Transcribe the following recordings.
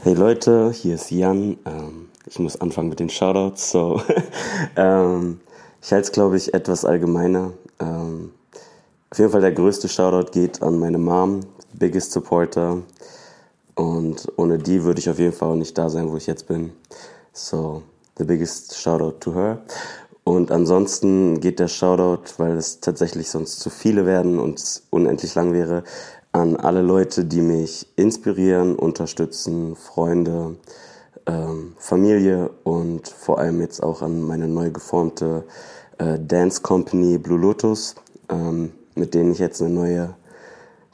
Hey Leute, hier ist Jan. Ähm, ich muss anfangen mit den Shoutouts. So, ähm, ich halte es, glaube ich, etwas allgemeiner. Ähm, auf jeden Fall der größte Shoutout geht an meine Mom, biggest Supporter. Und ohne die würde ich auf jeden Fall auch nicht da sein, wo ich jetzt bin. So, the biggest Shoutout to her. Und ansonsten geht der Shoutout, weil es tatsächlich sonst zu viele werden und es unendlich lang wäre, an alle Leute, die mich inspirieren, unterstützen, Freunde, ähm, Familie und vor allem jetzt auch an meine neu geformte äh, Dance Company Blue Lotus, ähm, mit denen ich jetzt eine neue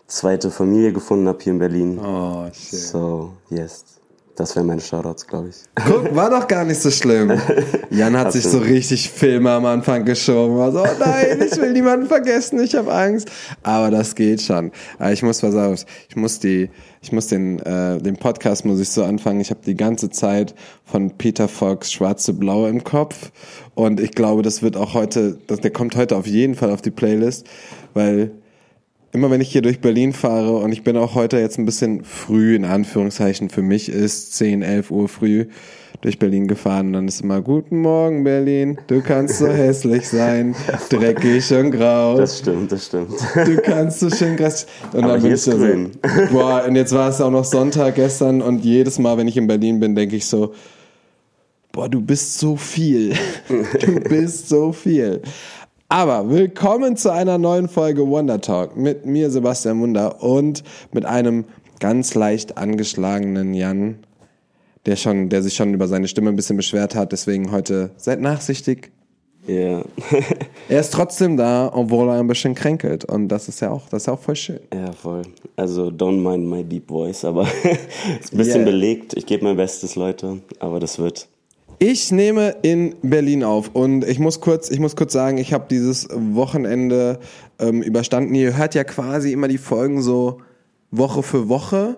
zweite Familie gefunden habe hier in Berlin. Oh, shit. So, yes. Das wären meine Shoutouts, glaube ich. Guck, war doch gar nicht so schlimm. Jan hat sich so richtig Filme am Anfang geschoben. War so, oh nein, ich will niemanden vergessen, ich habe Angst. Aber das geht schon. Aber ich muss was sagen, ich muss die, ich muss den, äh, den Podcast muss ich so anfangen. Ich habe die ganze Zeit von Peter Fox Schwarze Blau im Kopf. Und ich glaube, das wird auch heute, das, der kommt heute auf jeden Fall auf die Playlist, weil immer wenn ich hier durch Berlin fahre und ich bin auch heute jetzt ein bisschen früh, in Anführungszeichen, für mich ist 10, 11 Uhr früh durch Berlin gefahren, dann ist immer Guten Morgen Berlin, du kannst so hässlich sein, dreckig und grau. Das stimmt, das stimmt. Du kannst so schön krass. Und Aber dann bin ich so, grün. boah, und jetzt war es auch noch Sonntag gestern und jedes Mal, wenn ich in Berlin bin, denke ich so, boah, du bist so viel. Du bist so viel. Aber willkommen zu einer neuen Folge Wonder Talk mit mir, Sebastian Wunder, und mit einem ganz leicht angeschlagenen Jan, der, schon, der sich schon über seine Stimme ein bisschen beschwert hat. Deswegen heute seid nachsichtig. Ja. Er ist trotzdem da, obwohl er ein bisschen kränkelt. Und das ist ja auch, das ist ja auch voll schön. ja, voll. Also, don't mind my deep voice, aber ist ein bisschen Yeah. belegt. Ich gebe mein Bestes, Leute, aber das wird. Ich nehme in Berlin auf und ich muss kurz, ich muss kurz sagen, ich habe dieses Wochenende ähm, überstanden. Ihr hört ja quasi immer die Folgen so Woche für Woche,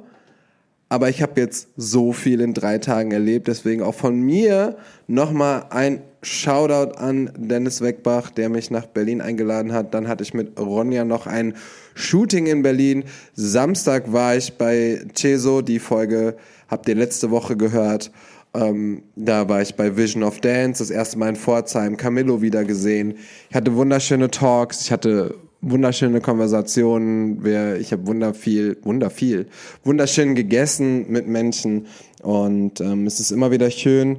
aber ich habe jetzt so viel in drei Tagen erlebt, deswegen auch von mir nochmal ein Shoutout an Dennis Weckbach, der mich nach Berlin eingeladen hat. Dann hatte ich mit Ronja noch ein Shooting in Berlin. Samstag war ich bei Ceso, die Folge habt ihr letzte Woche gehört. Ähm, da war ich bei Vision of Dance, das erste Mal in Pforzheim, Camillo wieder gesehen. Ich hatte wunderschöne Talks, ich hatte wunderschöne Konversationen, ich habe wunderviel, wunderviel, wunderschön gegessen mit Menschen und ähm, es ist immer wieder schön,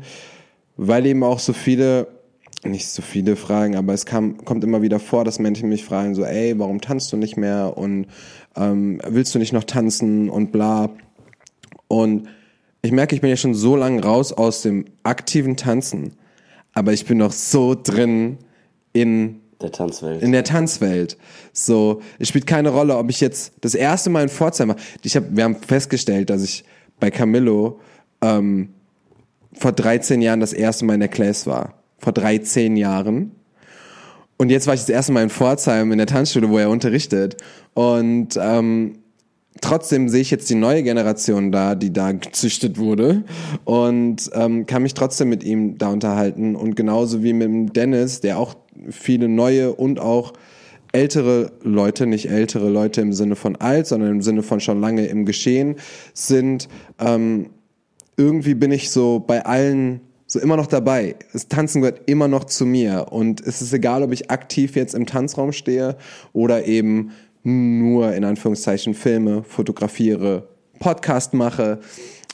weil eben auch so viele, nicht so viele Fragen, aber es kam, kommt immer wieder vor, dass Menschen mich fragen so, ey, warum tanzt du nicht mehr und ähm, willst du nicht noch tanzen und bla. Und ich merke, ich bin ja schon so lange raus aus dem aktiven Tanzen, aber ich bin noch so drin in Der Tanzwelt. in der Tanzwelt. So, es spielt keine Rolle, ob ich jetzt das erste Mal in Pforzheim war. Ich hab, wir haben festgestellt, dass ich bei Camillo ähm, vor 13 Jahren das erste Mal in der Class war. Vor 13 Jahren. Und jetzt war ich das erste Mal in Pforzheim in der Tanzschule, wo er unterrichtet. Und ähm, trotzdem sehe ich jetzt die neue Generation da, die da gezüchtet wurde und ähm, kann mich trotzdem mit ihm da unterhalten und genauso wie mit dem Dennis, der auch viele neue und auch ältere Leute, nicht ältere Leute im Sinne von alt, sondern im Sinne von schon lange im Geschehen sind. Ähm, irgendwie bin ich so bei allen so immer noch dabei. Das Tanzen gehört immer noch zu mir und es ist egal, ob ich aktiv jetzt im Tanzraum stehe oder eben nur in Anführungszeichen filme, fotografiere, Podcast mache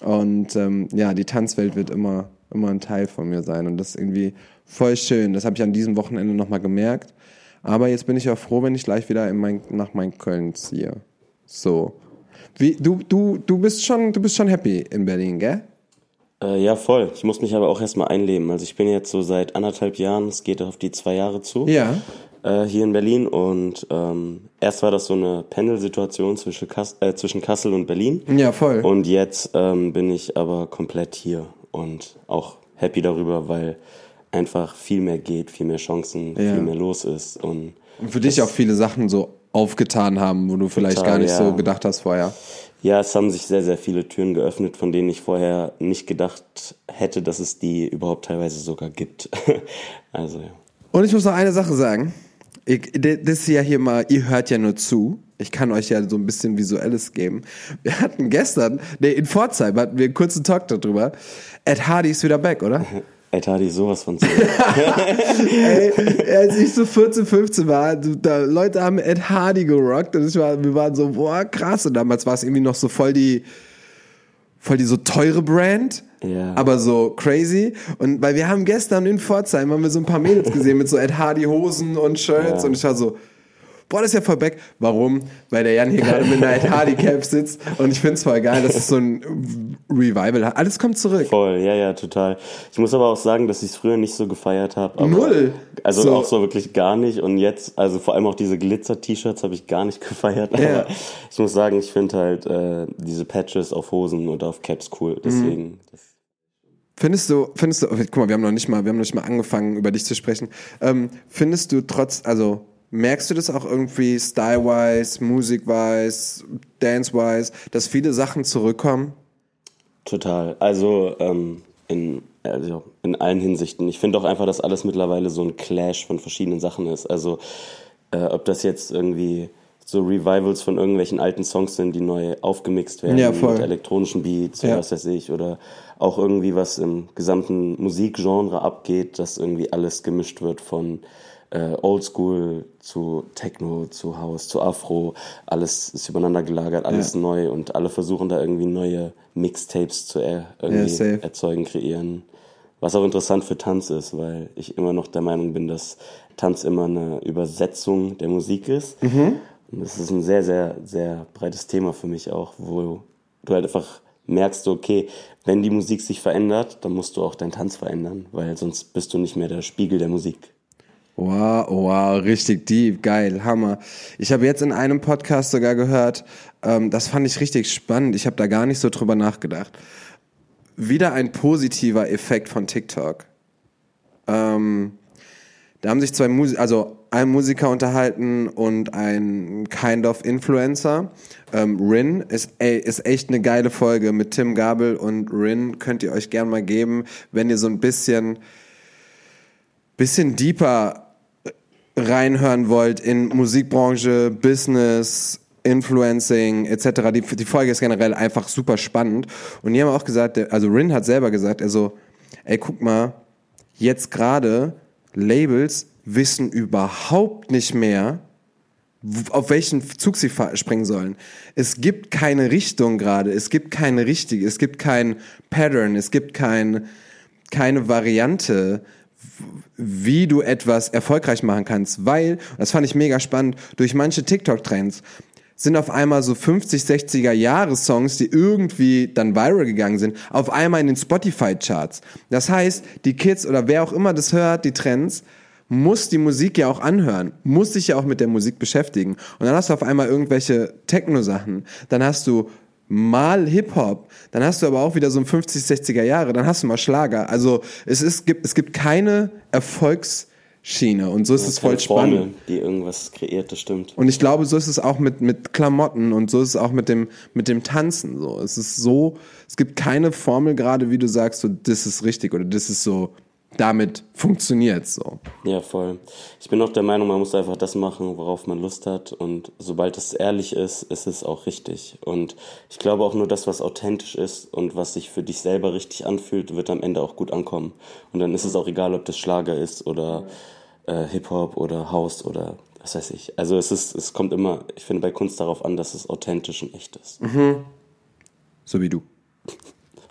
und ähm, ja, die Tanzwelt wird immer immer ein Teil von mir sein und das ist irgendwie voll schön. Das habe ich an diesem Wochenende nochmal gemerkt. Aber jetzt bin ich auch froh, wenn ich gleich wieder in mein, nach mein Köln ziehe. So. Wie, du, du, du bist schon, du bist schon happy in Berlin, gell? Äh, ja, voll. Ich muss mich aber auch erstmal einleben. Also ich bin jetzt so seit anderthalb Jahren, es geht auf die zwei Jahre zu, Ja. Äh, hier in Berlin. Und ähm, erst war das so eine Pendelsituation zwischen, Kass äh, zwischen Kassel und Berlin. Ja, voll. Und jetzt ähm, bin ich aber komplett hier und auch happy darüber, weil einfach viel mehr geht, viel mehr Chancen, Ja. viel mehr los ist. Und Und für dich auch viele Sachen so aufgetan haben, wo du vielleicht Total, gar nicht ja. so gedacht hast vorher. ja, es haben sich sehr, sehr viele Türen geöffnet, von denen ich vorher nicht gedacht hätte, dass es die überhaupt teilweise sogar gibt. also ja. Und ich muss noch eine Sache sagen. Das ist ja hier mal, ihr hört ja nur zu. Ich kann euch ja so ein bisschen Visuelles geben. Wir hatten gestern, nee, in Pforzheim hatten wir einen kurzen Talk darüber. Ed Hardy ist wieder back, oder? Ed Hardy sowas von zu. Ey, als ich so 14, 15 war, da Leute haben Ed Hardy gerockt und ich war, wir waren so, boah, krass. Und damals war es irgendwie noch so voll die, voll die so teure Brand. Ja. Aber so crazy. Und weil wir haben gestern in Pforzheim haben wir so ein paar Mädels gesehen mit so Ed Hardy Hosen und Shirts Ja. und ich war so, boah, das ist ja voll back. Warum? Weil der Jan hier gerade mit einer Ed Hardy Cap sitzt und ich find's voll geil, dass es so ein Revival hat. Alles kommt zurück. Voll, ja, ja, total. Ich muss aber auch sagen, dass ich es früher nicht so gefeiert habe. Null. Also So. auch so wirklich gar nicht. Und jetzt, also vor allem auch diese Glitzer-T-Shirts habe ich gar nicht gefeiert. Ja. Aber ich muss sagen, ich finde halt äh, diese Patches auf Hosen oder auf Caps cool. Deswegen. Das, Findest du, findest du, guck mal, wir haben noch nicht mal, wir haben noch nicht mal angefangen, über dich zu sprechen. Ähm, findest du trotz, also merkst du das auch irgendwie style-wise, musik-wise, dance-wise, dass viele Sachen zurückkommen? Total. Also, ähm, in, also in allen Hinsichten. Ich finde auch einfach, dass alles mittlerweile so ein Clash von verschiedenen Sachen ist. Also, äh, ob das jetzt irgendwie so Revivals von irgendwelchen alten Songs sind, die neu aufgemixt werden Ja, voll. mit elektronischen Beats Ja. oder was weiß ich. Oder auch irgendwie was im gesamten Musikgenre abgeht, dass irgendwie alles gemischt wird von äh, Oldschool zu Techno, zu House, zu Afro. Alles ist übereinander gelagert, alles Ja. neu und alle versuchen da irgendwie neue Mixtapes zu er, Ja, irgendwie safe. erzeugen, kreieren. Was auch interessant für Tanz ist, weil ich immer noch der Meinung bin, dass Tanz immer eine Übersetzung der Musik ist. Mhm. Und das ist ein sehr, sehr, sehr breites Thema für mich auch, wo du halt einfach merkst, okay, wenn die Musik sich verändert, dann musst du auch deinen Tanz verändern, weil sonst bist du nicht mehr der Spiegel der Musik. Wow, wow, richtig deep, geil, Hammer. Ich habe jetzt in einem Podcast sogar gehört, ähm, das fand ich richtig spannend. Ich habe da gar nicht so drüber nachgedacht. Wieder ein positiver Effekt von TikTok. Ähm, da haben sich zwei Musiker, also ein Musiker unterhalten und ein Kind of Influencer. Ähm, Rin ist, ey, ist echt eine geile Folge mit Tim Gabel und Rin könnt ihr euch gern mal geben, wenn ihr so ein bisschen bisschen deeper reinhören wollt in Musikbranche, Business, Influencing etc. Die, die Folge ist generell einfach super spannend. Und die haben auch gesagt, also Rin hat selber gesagt, also, ey, guck mal, jetzt gerade Labels wissen überhaupt nicht mehr, auf welchen Zug sie springen sollen. Es gibt keine Richtung gerade, es gibt keine richtige, es gibt kein Pattern, es gibt kein, keine Variante, wie du etwas erfolgreich machen kannst, weil, das fand ich mega spannend, durch manche TikTok-Trends sind auf einmal so 50, 60er Jahre Songs, die irgendwie dann viral gegangen sind, auf einmal in den Spotify-Charts. Das heißt, die Kids oder wer auch immer das hört, die Trends, muss die Musik ja auch anhören, muss sich ja auch mit der Musik beschäftigen. Und dann hast du auf einmal irgendwelche Techno-Sachen, dann hast du mal Hip-Hop, dann hast du aber auch wieder so ein 50, 60er Jahre, dann hast du mal Schlager. Also es, ist, gibt, es gibt keine Erfolgsschiene und so ist es voll spannend. Formel, die irgendwas kreiert, das stimmt. Und ich glaube, so ist es auch mit, mit Klamotten und so ist es auch mit dem, mit dem Tanzen. So. Es ist so, es gibt keine Formel gerade, wie du sagst, so, das ist richtig oder das ist so, damit funktioniert so. Ja, voll. Ich bin auch der Meinung, man muss einfach das machen, worauf man Lust hat. Und sobald es ehrlich ist, ist es auch richtig. Und ich glaube auch nur das, was authentisch ist und was sich für dich selber richtig anfühlt, wird am Ende auch gut ankommen. Und dann ist es auch egal, ob das Schlager ist oder äh, Hip-Hop oder House oder was weiß ich. Also es ist, es kommt immer, ich finde bei Kunst darauf an, dass es authentisch und echt ist. So wie du.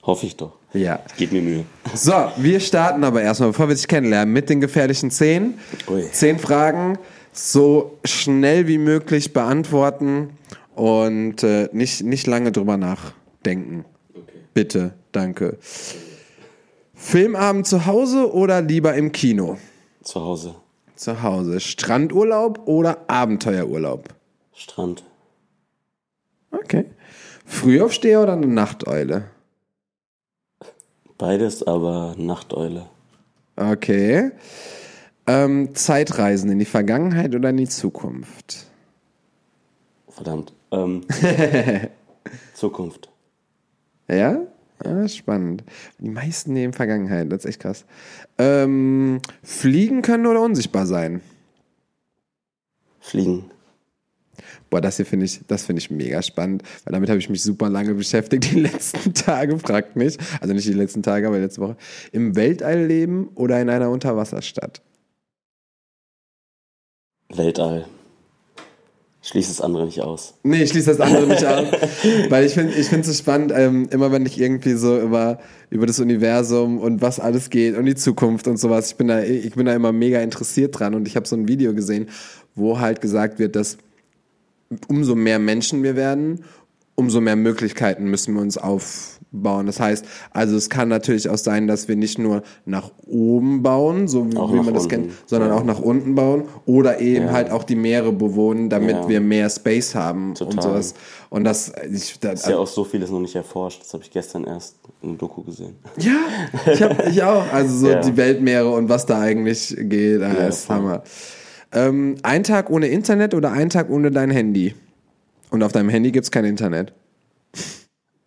Hoffe ich doch. Ja. Gib mir Mühe. So, wir starten aber erstmal, bevor wir dich kennenlernen, mit den gefährlichen zehn. Ui. Zehn Fragen, so schnell wie möglich beantworten und äh, nicht, nicht lange drüber nachdenken. Bitte, danke. Filmabend zu Hause oder lieber im Kino? Zu Hause. Zu Hause. Strandurlaub oder Abenteuerurlaub? Strand. Okay. Frühaufsteher oder eine Nachteule? Beides, aber Nachteule. Okay. Ähm, Zeitreisen in die Vergangenheit oder in die Zukunft? Verdammt. Ähm, Zukunft. Ja? ja? Spannend. Die meisten nehmen Vergangenheit, das ist echt krass. Ähm, fliegen können oder unsichtbar sein? Fliegen. Boah, das hier finde ich, das finde ich mega spannend, weil damit habe ich mich super lange beschäftigt die letzten Tage, fragt mich. Also nicht die letzten Tage, aber letzte Woche. Im Weltall leben oder in einer Unterwasserstadt? Weltall. Schließ das andere nicht aus. Nee, ich schließe das andere nicht aus. Weil ich finde ich finde es so spannend, ähm, immer wenn ich irgendwie so über, über das Universum und was alles geht und die Zukunft und sowas, ich bin da, ich bin da immer mega interessiert dran und ich habe so ein Video gesehen, wo halt gesagt wird, dass umso mehr Menschen wir werden, umso mehr Möglichkeiten müssen wir uns aufbauen. Das heißt, also es kann natürlich auch sein, dass wir nicht nur nach oben bauen, so wie, wie man das unten. kennt, sondern Ja. auch nach unten bauen oder eben Ja. halt auch die Meere bewohnen, damit Ja. wir mehr Space haben und Total. sowas. Und das, ich, das Ist ja auch so vieles noch nicht erforscht. Das habe ich gestern erst in einem Doku gesehen. ja, ich, hab, ich auch. Also so die Weltmeere und was da eigentlich geht, ah, Ja, ist. Hammer. Ähm, ein Tag ohne Internet oder ein Tag ohne dein Handy? Und auf deinem Handy gibt's kein Internet.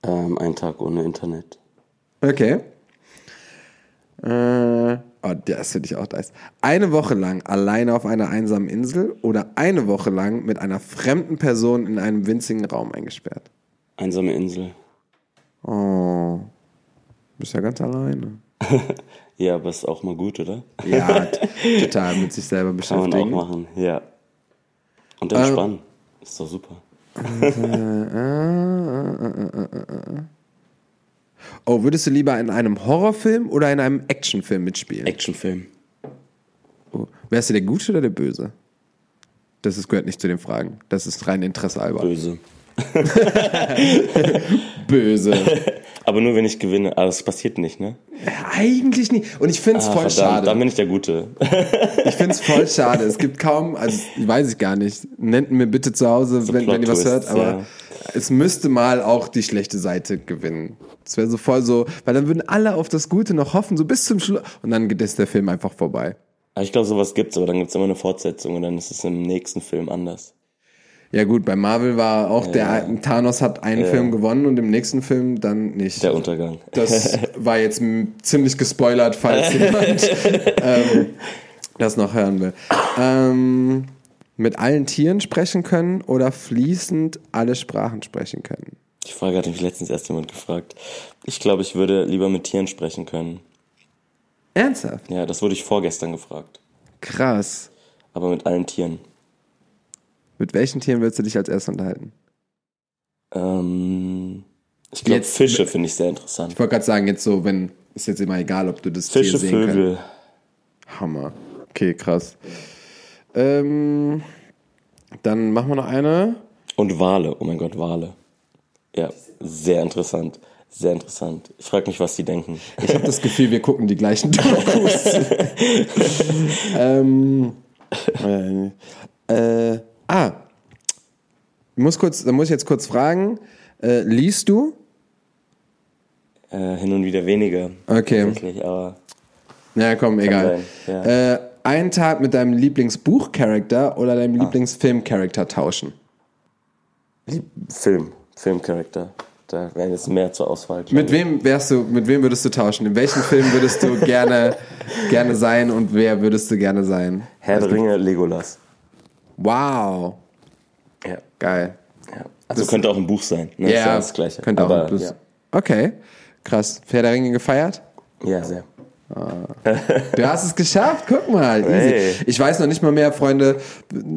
Ähm, ein Tag ohne Internet. Okay. Äh, oh, das finde ich auch nice. Eine Woche lang alleine auf einer einsamen Insel oder eine Woche lang mit einer fremden Person in einem winzigen Raum eingesperrt? Einsame Insel. Oh, bist ja ganz alleine. Ja, aber ist auch mal gut, oder? Ja, total mit sich selber Kann man auch beschäftigen. machen, ja. Und Ähm. entspannen. Ist doch super. Oh, würdest du lieber in einem Horrorfilm oder in einem Actionfilm mitspielen? Actionfilm. Oh. Wärst du der Gute oder der Böse? Das ist, gehört nicht zu den Fragen. Das ist rein Interesse halber. Böse. Böse. Aber nur wenn ich gewinne. Aber das passiert nicht, ne? Eigentlich nicht. Und ich finde es Ah, voll verdammt, schade. Dann bin ich der Gute. Ich finde es voll schade. Es gibt kaum, also weiß ich gar nicht. Nennt mir bitte zu Hause, wenn, wenn ihr was hört, aber ja. es müsste mal auch die schlechte Seite gewinnen. Es wäre so voll so, weil dann würden alle auf das Gute noch hoffen, so bis zum Schluss. Und dann geht ist der Film einfach vorbei. Aber ich glaube, sowas gibt's, aber dann gibt's immer eine Fortsetzung und dann ist es im nächsten Film anders. Ja gut, bei Marvel war auch der Thanos hat einen Film gewonnen und im nächsten Film dann nicht. Der Untergang. Das war jetzt ziemlich gespoilert, falls jemand ähm, das noch hören will. Ähm, mit allen Tieren sprechen können oder fließend alle Sprachen sprechen können? Die Frage hat mich letztens erst jemand gefragt. Ich glaube, ich würde lieber mit Tieren sprechen können. Ernsthaft? Ja, das wurde ich vorgestern gefragt. Krass. Aber mit allen Tieren. Mit welchen Tieren würdest du dich als erstes unterhalten? Ähm, ich glaube, Fische finde ich sehr interessant. Ich wollte gerade sagen, jetzt so, wenn, ist jetzt immer egal, ob du das Fische, Tier sehen. Vögel. Hammer. Okay, krass. Ähm, dann machen wir noch eine. Und Wale. Oh mein Gott, Wale. Ja, sehr interessant. Sehr interessant. Ich frage mich, was die denken. Ich habe das Gefühl, wir gucken die gleichen Dokus. ähm, äh, äh, ah, muss kurz, da muss ich jetzt kurz fragen. Äh, liest du? Äh, hin und wieder weniger. Okay. Aber Ja, komm, egal. sein, ja. Äh, einen Tag mit deinem Lieblingsbuchcharakter oder deinem Lieblingsfilmcharakter tauschen. Film. Filmcharakter. Da wären jetzt mehr zur Auswahl. Mit wem wärst du, mit wem würdest du tauschen? In welchem Film würdest du gerne, gerne sein und wer würdest du gerne sein? Herr der Ringe, Legolas. Wow. Ja. Geil. ja. Also könnte auch ein Buch sein. Ne? Ist Ja, das Gleiche. Könnte auch aber, ein Plus. ja. Okay, krass. Herr der Ringe gefeiert? ja, sehr. Du hast es geschafft, guck mal. Easy. Hey. Ich weiß noch nicht mal mehr, Freunde,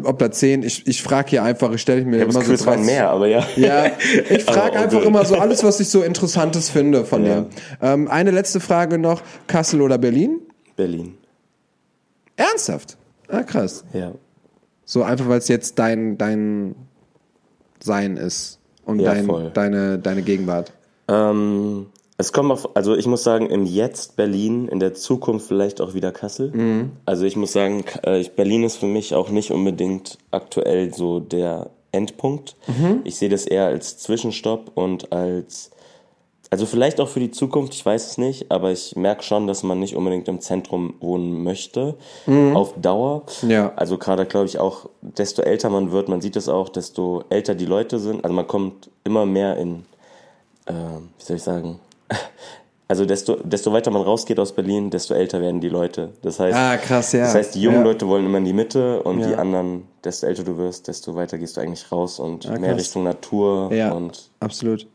ob da zehn. Ich, ich frage hier einfach, ich stelle mir Ich immer so das 30 mehr, aber ja. Ja, ich frage einfach immer so alles, was ich so Interessantes finde von Ja. dir. Ähm, eine letzte Frage noch: Kassel oder Berlin? Berlin. Ernsthaft? Ah, krass. Ja. So einfach, weil es jetzt dein, dein Sein ist und Ja, dein, voll. deine, deine Gegenwart. Ähm, es kommt auf, also ich muss sagen, im Jetzt Berlin, in der Zukunft vielleicht auch wieder Kassel. Mhm. Also ich muss sagen, äh, Berlin ist für mich auch nicht unbedingt aktuell so der Endpunkt. Mhm. Ich sehe das eher als Zwischenstopp und als, also vielleicht auch für die Zukunft, ich weiß es nicht, aber ich merke schon, dass man nicht unbedingt im Zentrum wohnen möchte, auf Dauer. Mhm. Ja. Also gerade glaube ich auch, desto älter man wird, man sieht es auch, desto älter die Leute sind. Also man kommt immer mehr in, äh, wie soll ich sagen, also desto, desto weiter man rausgeht aus Berlin, desto älter werden die Leute. Das heißt, Ah, krass, ja. das heißt die jungen Ja. Leute wollen immer in die Mitte und die Ja. anderen, desto älter du wirst, desto weiter gehst du eigentlich raus und Ah, mehr. Richtung Natur Ja, und absolut.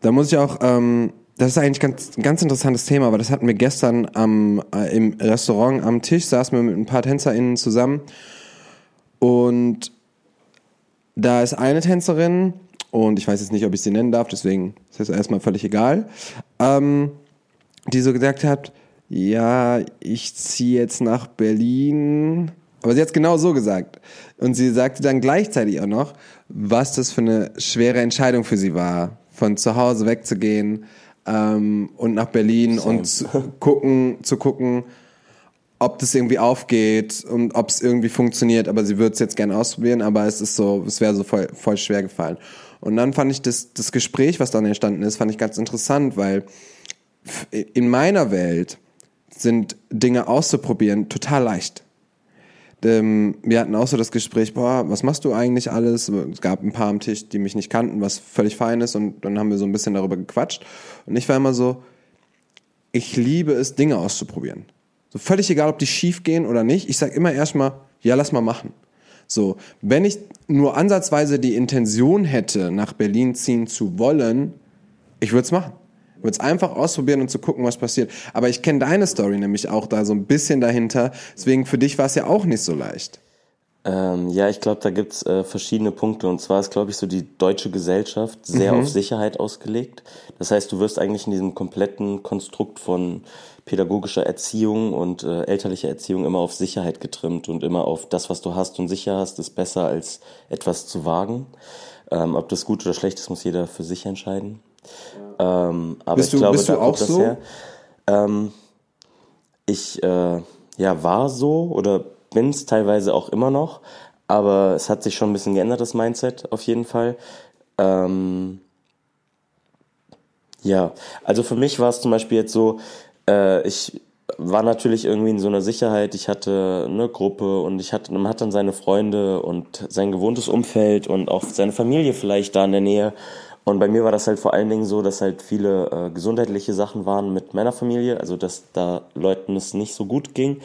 Da muss ich auch, ähm, das ist eigentlich ein ganz interessantes Thema, aber das hatten wir gestern am, äh, im Restaurant am Tisch, saßen wir mit ein paar TänzerInnen zusammen und da ist eine Tänzerin und ich weiß jetzt nicht, ob ich sie nennen darf, deswegen ist das erstmal völlig egal, ähm, die so gesagt hat, ja, ich ziehe jetzt nach Berlin. Aber sie hat es genau so gesagt. Und sie sagte dann gleichzeitig auch noch, was das für eine schwere Entscheidung für sie war, von zu Hause wegzugehen ähm, und nach Berlin und zu gucken, zu gucken, ob das irgendwie aufgeht und ob es irgendwie funktioniert, aber sie würde es jetzt gerne ausprobieren, aber es ist so, es wäre so voll, voll schwer gefallen. Und dann fand ich das, das Gespräch, was dann entstanden ist, fand ich ganz interessant, weil in meiner Welt sind Dinge auszuprobieren total leicht. Ähm, wir hatten auch so das Gespräch, boah, was machst du eigentlich alles? Es gab ein paar am Tisch, die mich nicht kannten, was völlig fein ist und dann haben wir so ein bisschen darüber gequatscht. Und ich war immer so, ich liebe es, Dinge auszuprobieren. So völlig egal, ob die schief gehen oder nicht. Ich sag immer erstmal, ja, lass mal machen. So, wenn ich nur ansatzweise die Intention hätte, nach Berlin ziehen zu wollen, ich würde es machen. Ich würde es einfach ausprobieren und zu gucken, was passiert. Aber ich kenne deine Story nämlich auch da so ein bisschen dahinter. Deswegen für dich war es ja auch nicht so leicht. Ähm, ja, ich glaube, da gibt's äh, verschiedene Punkte. Und zwar ist, glaube ich, so die deutsche Gesellschaft sehr Mhm. auf Sicherheit ausgelegt. Das heißt, du wirst eigentlich in diesem kompletten Konstrukt von pädagogischer Erziehung und äh, elterlicher Erziehung immer auf Sicherheit getrimmt und immer auf das, was du hast und sicher hast, ist besser als etwas zu wagen. Ähm, ob das gut oder schlecht ist, muss jeder für sich entscheiden. Ähm, aber Bist ich du- glaube, bist du auch das so? her. Ähm, ich äh, ja war so oder bin es teilweise auch immer noch, aber es hat sich schon ein bisschen geändert, das Mindset auf jeden Fall. Ähm, ja, also für mich war es zum Beispiel jetzt so, äh, ich war natürlich irgendwie in so einer Sicherheit, ich hatte eine Gruppe und ich hatte, man hat dann seine Freunde und sein gewohntes Umfeld und auch seine Familie vielleicht da in der Nähe. Und bei mir war das halt vor allen Dingen so, dass halt viele äh, gesundheitliche Sachen waren mit meiner Familie, also dass da Leuten es nicht so gut ging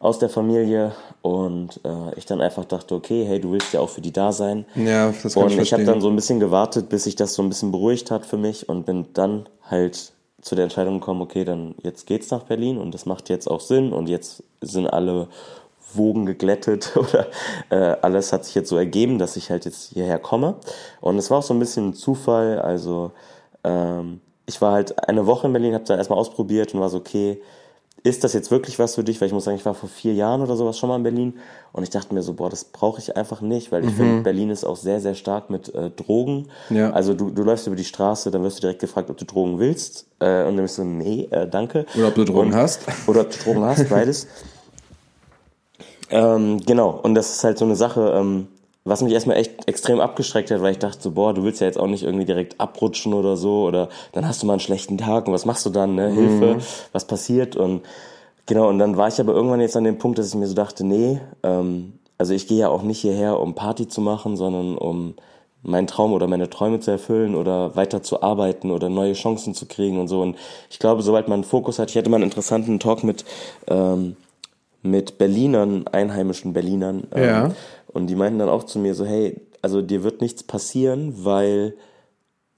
aus der Familie und äh, ich dann einfach dachte, okay, hey, du willst ja auch für die da sein. Ja, das kann Und ich ich habe dann so ein bisschen gewartet, bis sich das so ein bisschen beruhigt hat für mich und bin dann halt zu der Entscheidung gekommen, okay, dann jetzt geht's nach Berlin und das macht jetzt auch Sinn und jetzt sind alle Wogen geglättet oder äh, alles hat sich jetzt so ergeben, dass ich halt jetzt hierher komme. Und es war auch so ein bisschen ein Zufall, also ähm, ich war halt eine Woche in Berlin, habe da erstmal ausprobiert und war so, okay, ist das jetzt wirklich was für dich? Weil ich muss sagen, ich war vor vier Jahren oder sowas schon mal in Berlin und ich dachte mir so, boah, das brauche ich einfach nicht, weil ich finde, Berlin ist auch sehr, sehr stark mit äh, Drogen. Ja. Also du, du läufst über die Straße, dann wirst du direkt gefragt, ob du Drogen willst äh, und dann bist du, nee, äh, danke. Oder ob du Drogen und, hast. Oder ob du Drogen hast, beides. Ähm, genau, und das ist halt so eine Sache, ähm, was mich erstmal echt extrem abgestreckt hat, weil ich dachte so, boah, du willst ja jetzt auch nicht irgendwie direkt abrutschen oder so, oder dann hast du mal einen schlechten Tag und was machst du dann, ne? Hilfe, was passiert und genau, und dann war ich aber irgendwann jetzt an dem Punkt, dass ich mir so dachte, nee, ähm, also ich gehe ja auch nicht hierher, um Party zu machen, sondern um meinen Traum oder meine Träume zu erfüllen oder weiter zu arbeiten oder neue Chancen zu kriegen und so. Und ich glaube, sobald man einen Fokus hat, ich hatte mal einen interessanten Talk mit ähm, mit Berlinern, einheimischen Berlinern. Ähm, Ja. Und die meinten dann auch zu mir so, hey, also dir wird nichts passieren, weil